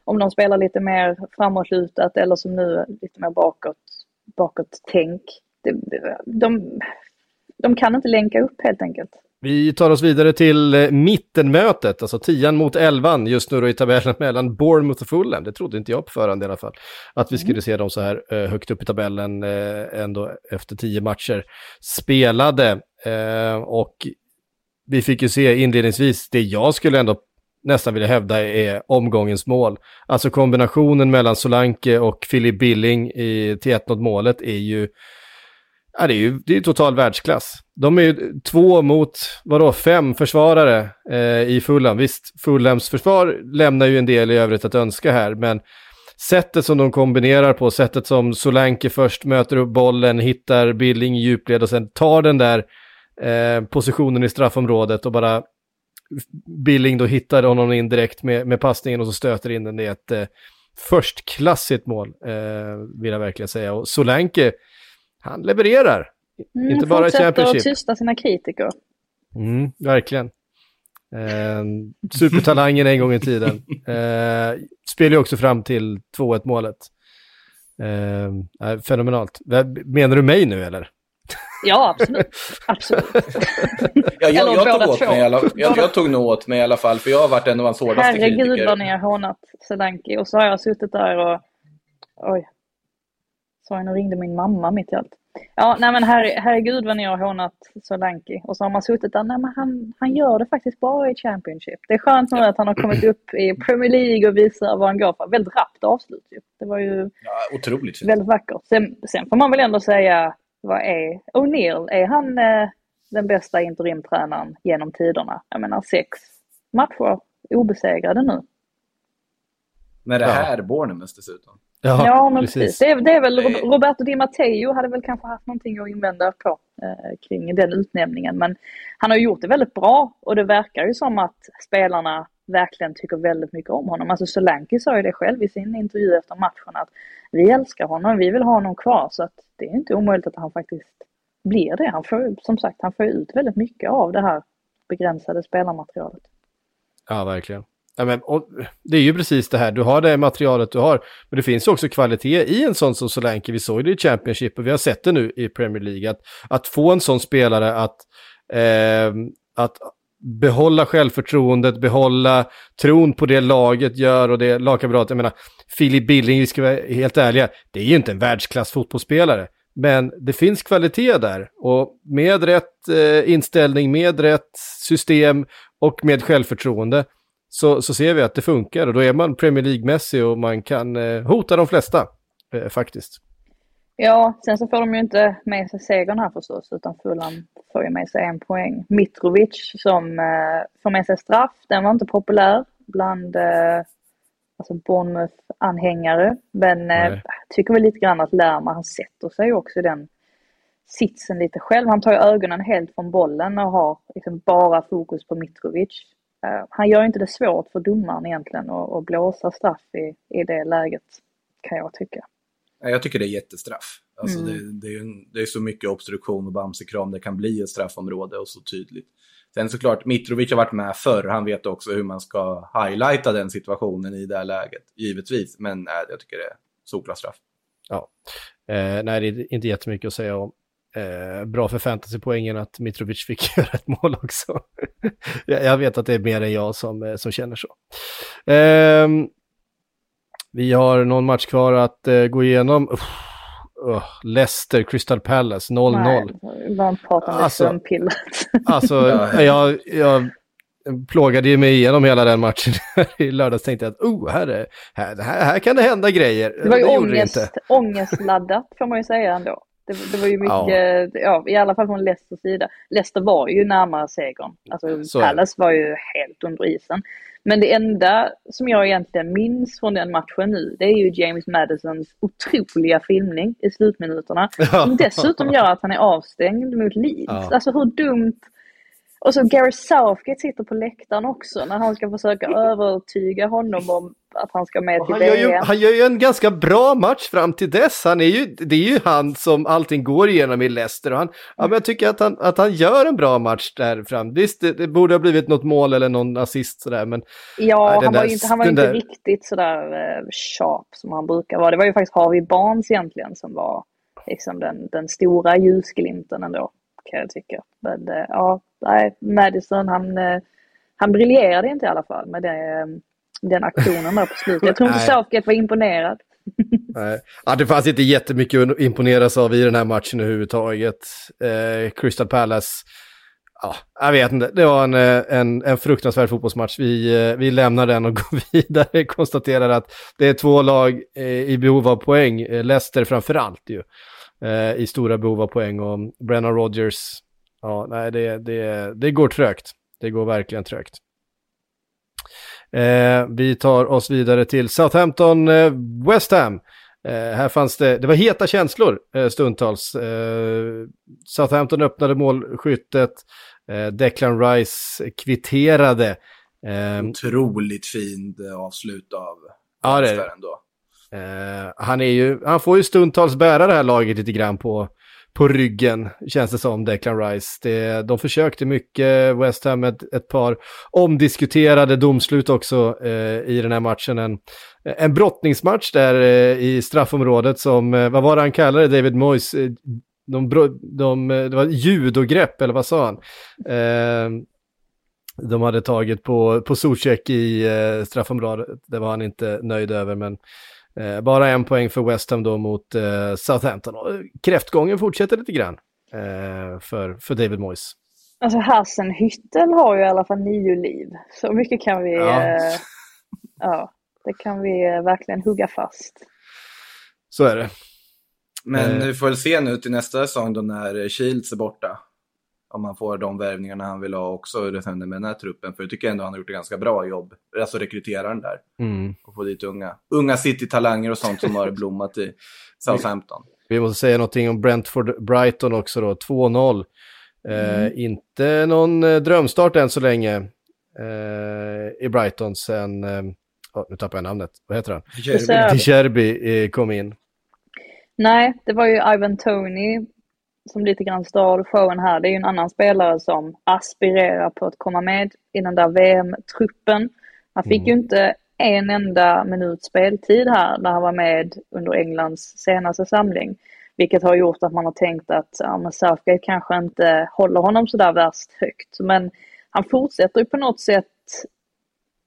om de spelar lite mer framåtlutat eller som nu lite mer bakåt, bakåt tänk. De, de, de kan inte länka upp helt enkelt. Vi tar oss vidare till eh, mittenmötet, alltså tian mot elvan just nu då i tabellen mellan Bournemouth och Fulham. Det trodde inte jag på förhand i alla fall. Att vi skulle mm. se dem så här eh, högt upp i tabellen eh, ändå efter tio matcher spelade. och vi fick ju se inledningsvis det jag skulle ändå nästan vill jag hävda är omgångens mål. Alltså kombinationen mellan Solanke och Philip Billing i, till 1-0 målet är ju Ja, det är ju det är total världsklass. De är ju två mot, vadå, fem försvarare eh, i Fulham. Visst, Fulhams försvar lämnar ju en del i övrigt att önska här, men sättet som de kombinerar på, sättet som Solanke först möter upp bollen, hittar Billing i djupled och sen tar den där eh, positionen i straffområdet och bara Billing då hittar honom in direkt med, med passningen och så stöter in den. Det är ett eh, förstklassigt mål, eh, vill jag verkligen säga. Och Solanke, han levererar. Mm, Inte bara i Championship. att tysta sina kritiker. Mm, verkligen. Eh, supertalangen en gång i tiden. Eh, spelar ju också fram till 2-1 målet. Eh, fenomenalt. Menar du mig nu eller? Ja, absolut. absolut. [laughs] ja, jag, jag, tog åt mig alla, jag, jag, tog nog åt mig i alla fall, för jag har varit en av hans hårdaste Herregud, kritiker. Herregud vad ni har hånat Solanke. Och så har jag suttit där och... Oj, Sorry, nu ringde min mamma mitt i allt. Ja, nej men her, herregud vad ni har hånat Solanki. Och så har man suttit där, nej men han, han gör det faktiskt bra i Championship. Det är skönt nu att han har kommit upp i Premier League och visar vad han går för. Väldigt rappt avslut ju. Det var ju ja, otroligt väldigt vackert. Sen, sen får man väl ändå säga, vad är O'Neill? Är han eh, den bästa interimtränaren genom tiderna? Jag menar sex matcher obesegrade nu. Med det här ja. Bournemouth dessutom. Ja, ja men precis. precis. Det, är, det, är, väl Roberto Di Matteo hade väl kanske haft någonting att invända på eh, kring den utnämningen. Men han har gjort det väldigt bra och det verkar ju som att spelarna verkligen tycker väldigt mycket om honom. Alltså Solanke sa ju det själv i sin intervju efter matchen att vi älskar honom, vi vill ha honom kvar. Så att det är inte omöjligt att han faktiskt blir det. Han får, som sagt, han får ut väldigt mycket av det här begränsade spelarmaterialet. Ja, verkligen. Ja, men, det är ju precis det här, du har det materialet du har, men det finns också kvalitet i en sån som Solanke. Vi såg det i Championship och vi har sett det nu i Premier League. Att, att få en sån spelare att, eh, att behålla självförtroendet, behålla tron på det laget gör och det lagkamrater. Jag menar, Filip Billing, vi ska vara helt ärliga, det är ju inte en världsklass fotbollsspelare. Men det finns kvalitet där och med rätt eh, inställning, med rätt system och med självförtroende så, så ser vi att det funkar och då är man Premier League-mässig och man kan eh, hota de flesta eh, faktiskt. Ja, sen så får de ju inte med sig segern här förstås, utan Fulham får ju med sig en poäng. Mitrovic som eh, får med sig straff, den var inte populär bland eh, alltså Bournemouth-anhängare. Men eh, tycker väl lite grann att Lerma, han sätter sig också i den sitsen lite själv. Han tar ju ögonen helt från bollen och har liksom bara fokus på Mitrovic. Eh, han gör inte det svårt för domaren egentligen att blåsa straff i, i det läget, kan jag tycka. Jag tycker det är jättestraff. Alltså mm. det, det, är, det är så mycket obstruktion och bamsekram det kan bli ett straffområde och så tydligt. Sen såklart, Mitrovic har varit med förr. Han vet också hur man ska highlighta den situationen i det här läget, givetvis. Men nej, jag tycker det är solklar straff. Ja, eh, nej det är inte jättemycket att säga om. Eh, bra för fantasypoängen att Mitrovic fick [laughs] göra ett mål också. [laughs] jag vet att det är mer än jag som, eh, som känner så. Eh, vi har någon match kvar att eh, gå igenom. Uh, Leicester, Crystal Palace, 0-0. Nej, bara prata om alltså, sömnpillret. alltså, [laughs] jag, jag plågade ju mig igenom hela den matchen [laughs] i lördags. Tänkte att oh, här, är, här, här, här kan det hända grejer. Det var ju det ångest, ångestladdat får man ju säga ändå. Det, det var ju mycket, ja. ja. i alla fall från Leicesters sida. Leicester var ju närmare segern. Alltså Palace var ju helt under isen. Men det enda som jag egentligen minns från den matchen nu, det är ju James Madisons otroliga filmning i slutminuterna. Som dessutom gör att han är avstängd mot Leeds. Ja. Alltså hur dumt och så Gary Southgate sitter på läktaren också när han ska försöka övertyga honom om att han ska med till han gör, ju, han gör ju en ganska bra match fram till dess. Han är ju, det är ju han som allting går igenom i Leicester. Och han, ja, men jag tycker att han, att han gör en bra match där fram. Visst, det, det borde ha blivit något mål eller någon assist sådär. Men, ja, nej, han, var inte, han var inte där... riktigt sådär uh, sharp som han brukar vara. Det var ju faktiskt Harvey Barnes egentligen som var liksom den, den stora ljusglimten ändå kan jag tycka. Men uh, ja, nej, Madison han, uh, han briljerade inte i alla fall med det den aktionen där på slutet. Jag tror inte Southgate var imponerad. [laughs] Nej. Ja, det fanns inte jättemycket att imponeras av i den här matchen överhuvudtaget. Eh, Crystal Palace, ja, jag vet inte, det var en, eh, en, en fruktansvärd fotbollsmatch. Vi, eh, vi lämnar den och [laughs] går vidare, konstaterar att det är två lag eh, i behov av poäng, Leicester framför allt ju, i stora behov av poäng och Brennan Rodgers, ja, nej, det, det, det går trögt. Det går verkligen trögt. Eh, vi tar oss vidare till Southampton, eh, West Ham. Eh, här fanns det, det var heta känslor eh, stundtals. Eh, Southampton öppnade målskyttet, eh, Declan Rice kvitterade. Otroligt fint avslut av ja, det, ändå. Eh, han, är ju, han får ju stundtals bära det här laget lite grann på, på ryggen, känns det som, Declan Rice. Det, de försökte mycket, West Ham, ett, ett par omdiskuterade domslut också eh, i den här matchen. En, en brottningsmatch där eh, i straffområdet som, eh, vad var det han kallade det, David Moyes? Eh, de, de, eh, det var judogrepp, eller vad sa han? Eh, de hade tagit på, på Zuzek i eh, straffområdet. Det var han inte nöjd över, men Eh, bara en poäng för West Ham då mot eh, Southampton. Och kräftgången fortsätter lite grann eh, för, för David Moyes. Alltså Hassenhüttel har ju i alla fall nio liv. Så mycket kan vi... Ja, eh, ja det kan vi eh, verkligen hugga fast. Så är det. Men vi får väl se nu till nästa säsong då när Shields är borta om han får de värvningarna han vill ha också, hur det händer med den här truppen. För jag tycker ändå han har gjort ett ganska bra jobb, alltså rekryteraren där. Mm. Och få dit unga, unga City-talanger och sånt som har [laughs] blommat i Southampton. Vi måste säga någonting om Brentford-Brighton också då, 2-0. Eh, mm. inte någon eh, drömstart än så länge eh, i Brighton sen, eh, oh, nu tappar jag namnet, vad heter han? Cherby kom in. Nej, det var ju Ivan Tony som lite grann stal showen här, det är ju en annan spelare som aspirerar på att komma med i den där VM-truppen. Han fick mm. ju inte en enda minut speltid här när han var med under Englands senaste samling. Vilket har gjort att man har tänkt att ja, men Southgate kanske inte håller honom sådär värst högt. Men han fortsätter ju på något sätt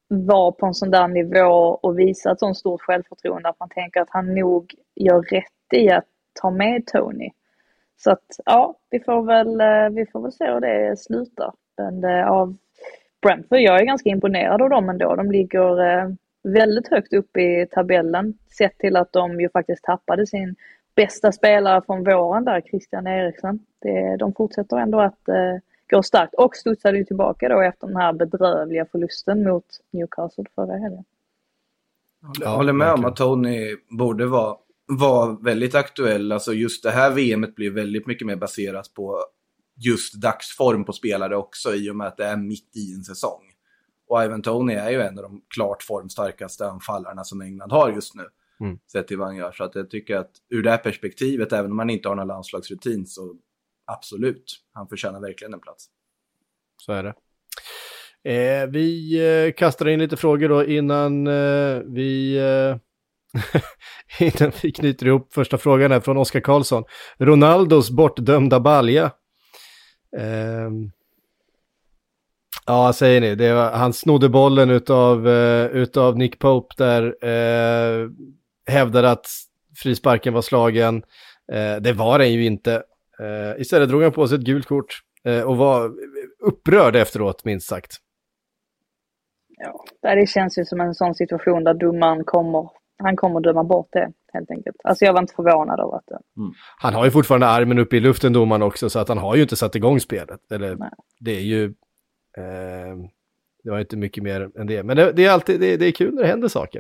vara på en sån där nivå och visa ett sånt stort självförtroende att man tänker att han nog gör rätt i att ta med Tony. Så att ja, vi får väl, eh, vi får väl se hur det slutar. Men eh, av Brentford, jag är ganska imponerad av dem ändå. De ligger eh, väldigt högt upp i tabellen sett till att de ju faktiskt tappade sin bästa spelare från våren där, Christian Eriksen. Det, de fortsätter ändå att eh, gå starkt och studsade ju tillbaka då efter den här bedrövliga förlusten mot Newcastle förra helgen. Jag håller med om att Tony borde vara var väldigt aktuell. Alltså just det här VMet blir väldigt mycket mer baserat på just dagsform på spelare också i och med att det är mitt i en säsong. Och Ivan Tony är ju en av de klart formstarkaste anfallarna som England har just nu. Mm. Sett till vad han gör. Så att jag tycker att ur det här perspektivet, även om han inte har någon landslagsrutin, så absolut, han förtjänar verkligen en plats. så är det. Eh, vi eh, kastar in lite frågor då innan eh, vi eh, [laughs] innan vi knyter ihop första frågan här från Oskar Karlsson. Ronaldos bortdömda balja. Eh, ja, säger ni, det var, han snodde bollen utav, uh, utav Nick Pope där, uh, hävdade att frisparken var slagen. Uh, det var den ju inte. istället drog han på sig ett gult kort och var upprörd efteråt, minst sagt. Ja, det känns ju som en sån situation där domaren kommer, han kommer döma bort det helt enkelt. Alltså jag var inte förvånad över att det... Mm. Han har ju fortfarande armen uppe i luften domaren också så att han har ju inte satt igång spelet. Eller Nej. det är ju... Eh, det var inte mycket mer än det. Men det, det är alltid det, det, är kul när det händer saker.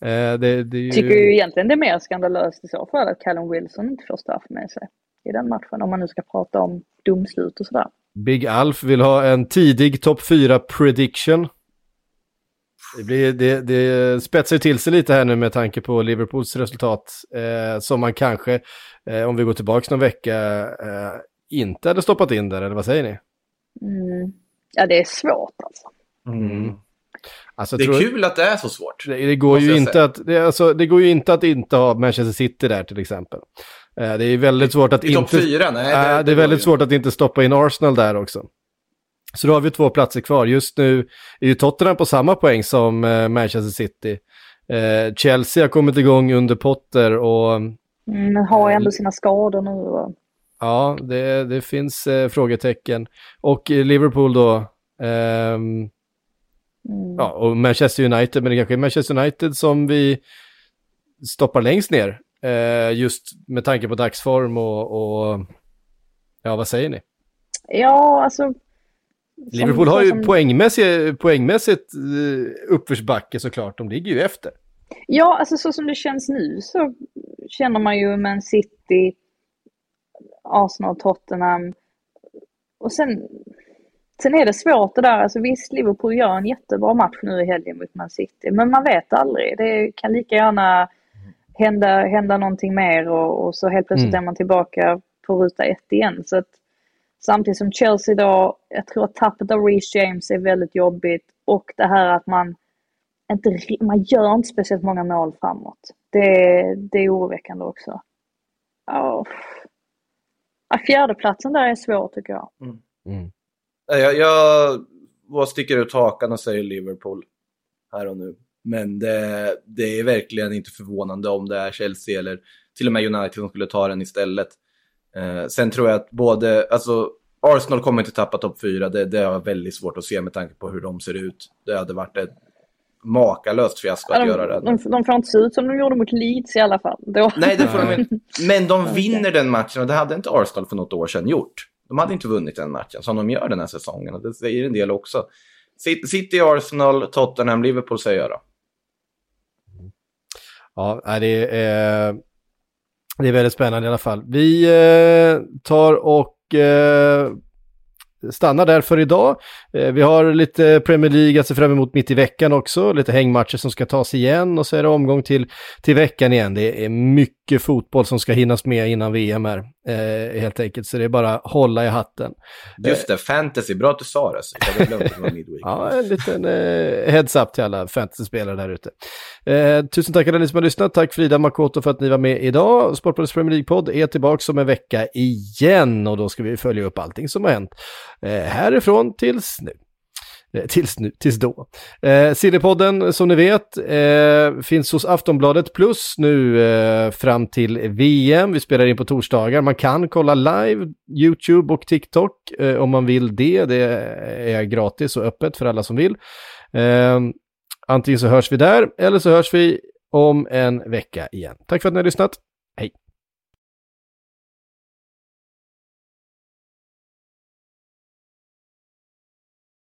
Eh, det, det ju... Tycker ju egentligen det är mer skandalöst i så fall att Callum Wilson inte får straff med sig i den matchen. Om man nu ska prata om domslut och sådär. Big Alf vill ha en tidig topp 4 prediction. Det, blir, det, det spetsar till sig lite här nu med tanke på Liverpools resultat. Eh, som man kanske, eh, om vi går tillbaka någon vecka, eh, inte hade stoppat in där, eller vad säger ni? Mm. Ja, det är svårt alltså. Mm. alltså det är tror, kul att det är så svårt. Det, det går ju inte att, det, alltså, det går ju inte att inte ha Manchester City där till exempel. Eh, det är väldigt svårt att I inte... fyra? Nej, det, det är väldigt svårt att inte stoppa in Arsenal där också. Så då har vi två platser kvar. Just nu är ju Tottenham på samma poäng som eh, Manchester City. Eh, Chelsea har kommit igång under Potter och... Mm, men har ändå sina skador nu. Och... Ja, det, det finns eh, frågetecken. Och Liverpool då. Ehm, mm. Ja, och Manchester United, men det kanske är Manchester United som vi stoppar längst ner. Eh, just med tanke på dagsform och, och, ja, vad säger ni? Ja, alltså Liverpool har ju som... poängmässigt, poängmässigt eh, uppförsbacke såklart, de ligger ju efter. Ja, alltså så som det känns nu så känner man ju Man City, Arsenal, Tottenham och sen, sen är det svårt det där, alltså visst Liverpool gör en jättebra match nu i helgen mot Man City, men man vet aldrig. Det kan lika gärna hända, hända någonting mer och, och så helt plötsligt mm. är man tillbaka på ruta ett igen. Så att, Samtidigt som Chelsea då, jag tror att tappet av Reece James är väldigt jobbigt och det här att man inte, man gör inte speciellt många mål framåt. Det, det är oroväckande också. Oh. Ja, fjärdeplatsen där är svår tycker jag. Mm. Mm. Jag, jag vad sticker ut hakan och säger Liverpool här och nu. Men det, det är verkligen inte förvånande om det är Chelsea eller till och med United som skulle ta den istället. Eh, sen tror jag att både, alltså Arsenal kommer inte tappa topp fyra, det, det har jag väldigt svårt att se med tanke på hur de ser ut. Det hade varit ett makalöst fiasko att de, göra det. De, de får inte se ut som de gjorde mot Leeds i alla fall. Då. Nej, det får de inte. [laughs] Men de vinner den matchen och det hade inte Arsenal för något år sedan gjort. De hade inte vunnit den matchen som de gör den här säsongen och det säger en del också. City, Arsenal, Tottenham, Liverpool säger jag då. Ja, det är, det är väldigt spännande i alla fall. Vi eh, tar och eh, stannar där för idag. Eh, vi har lite Premier League att se fram emot mitt i veckan också, lite hängmatcher som ska tas igen och så är det omgång till, till veckan igen. Det är mycket fotboll som ska hinnas med innan VM är, eh, helt enkelt, så det är bara hålla i hatten. Just det, fantasy, bra att du sa det. Så jag glömde att det var midweek. [laughs] ja, en liten eh, heads-up till alla fantasy-spelare där ute. Eh, tusen tack alla ni som har lyssnat. Tack Frida Makoto för att ni var med idag. Sportbladets Premier League-podd är tillbaka om en vecka igen och då ska vi följa upp allting som har hänt eh, härifrån tills nu. Eh, tills, nu, tills då. Eh, Sillypodden som ni vet eh, finns hos Aftonbladet Plus nu eh, fram till VM. Vi spelar in på torsdagar. Man kan kolla live, YouTube och TikTok eh, om man vill det. Det är gratis och öppet för alla som vill. Eh, antingen så hörs vi där eller så hörs vi om en vecka igen. Tack för att ni har lyssnat.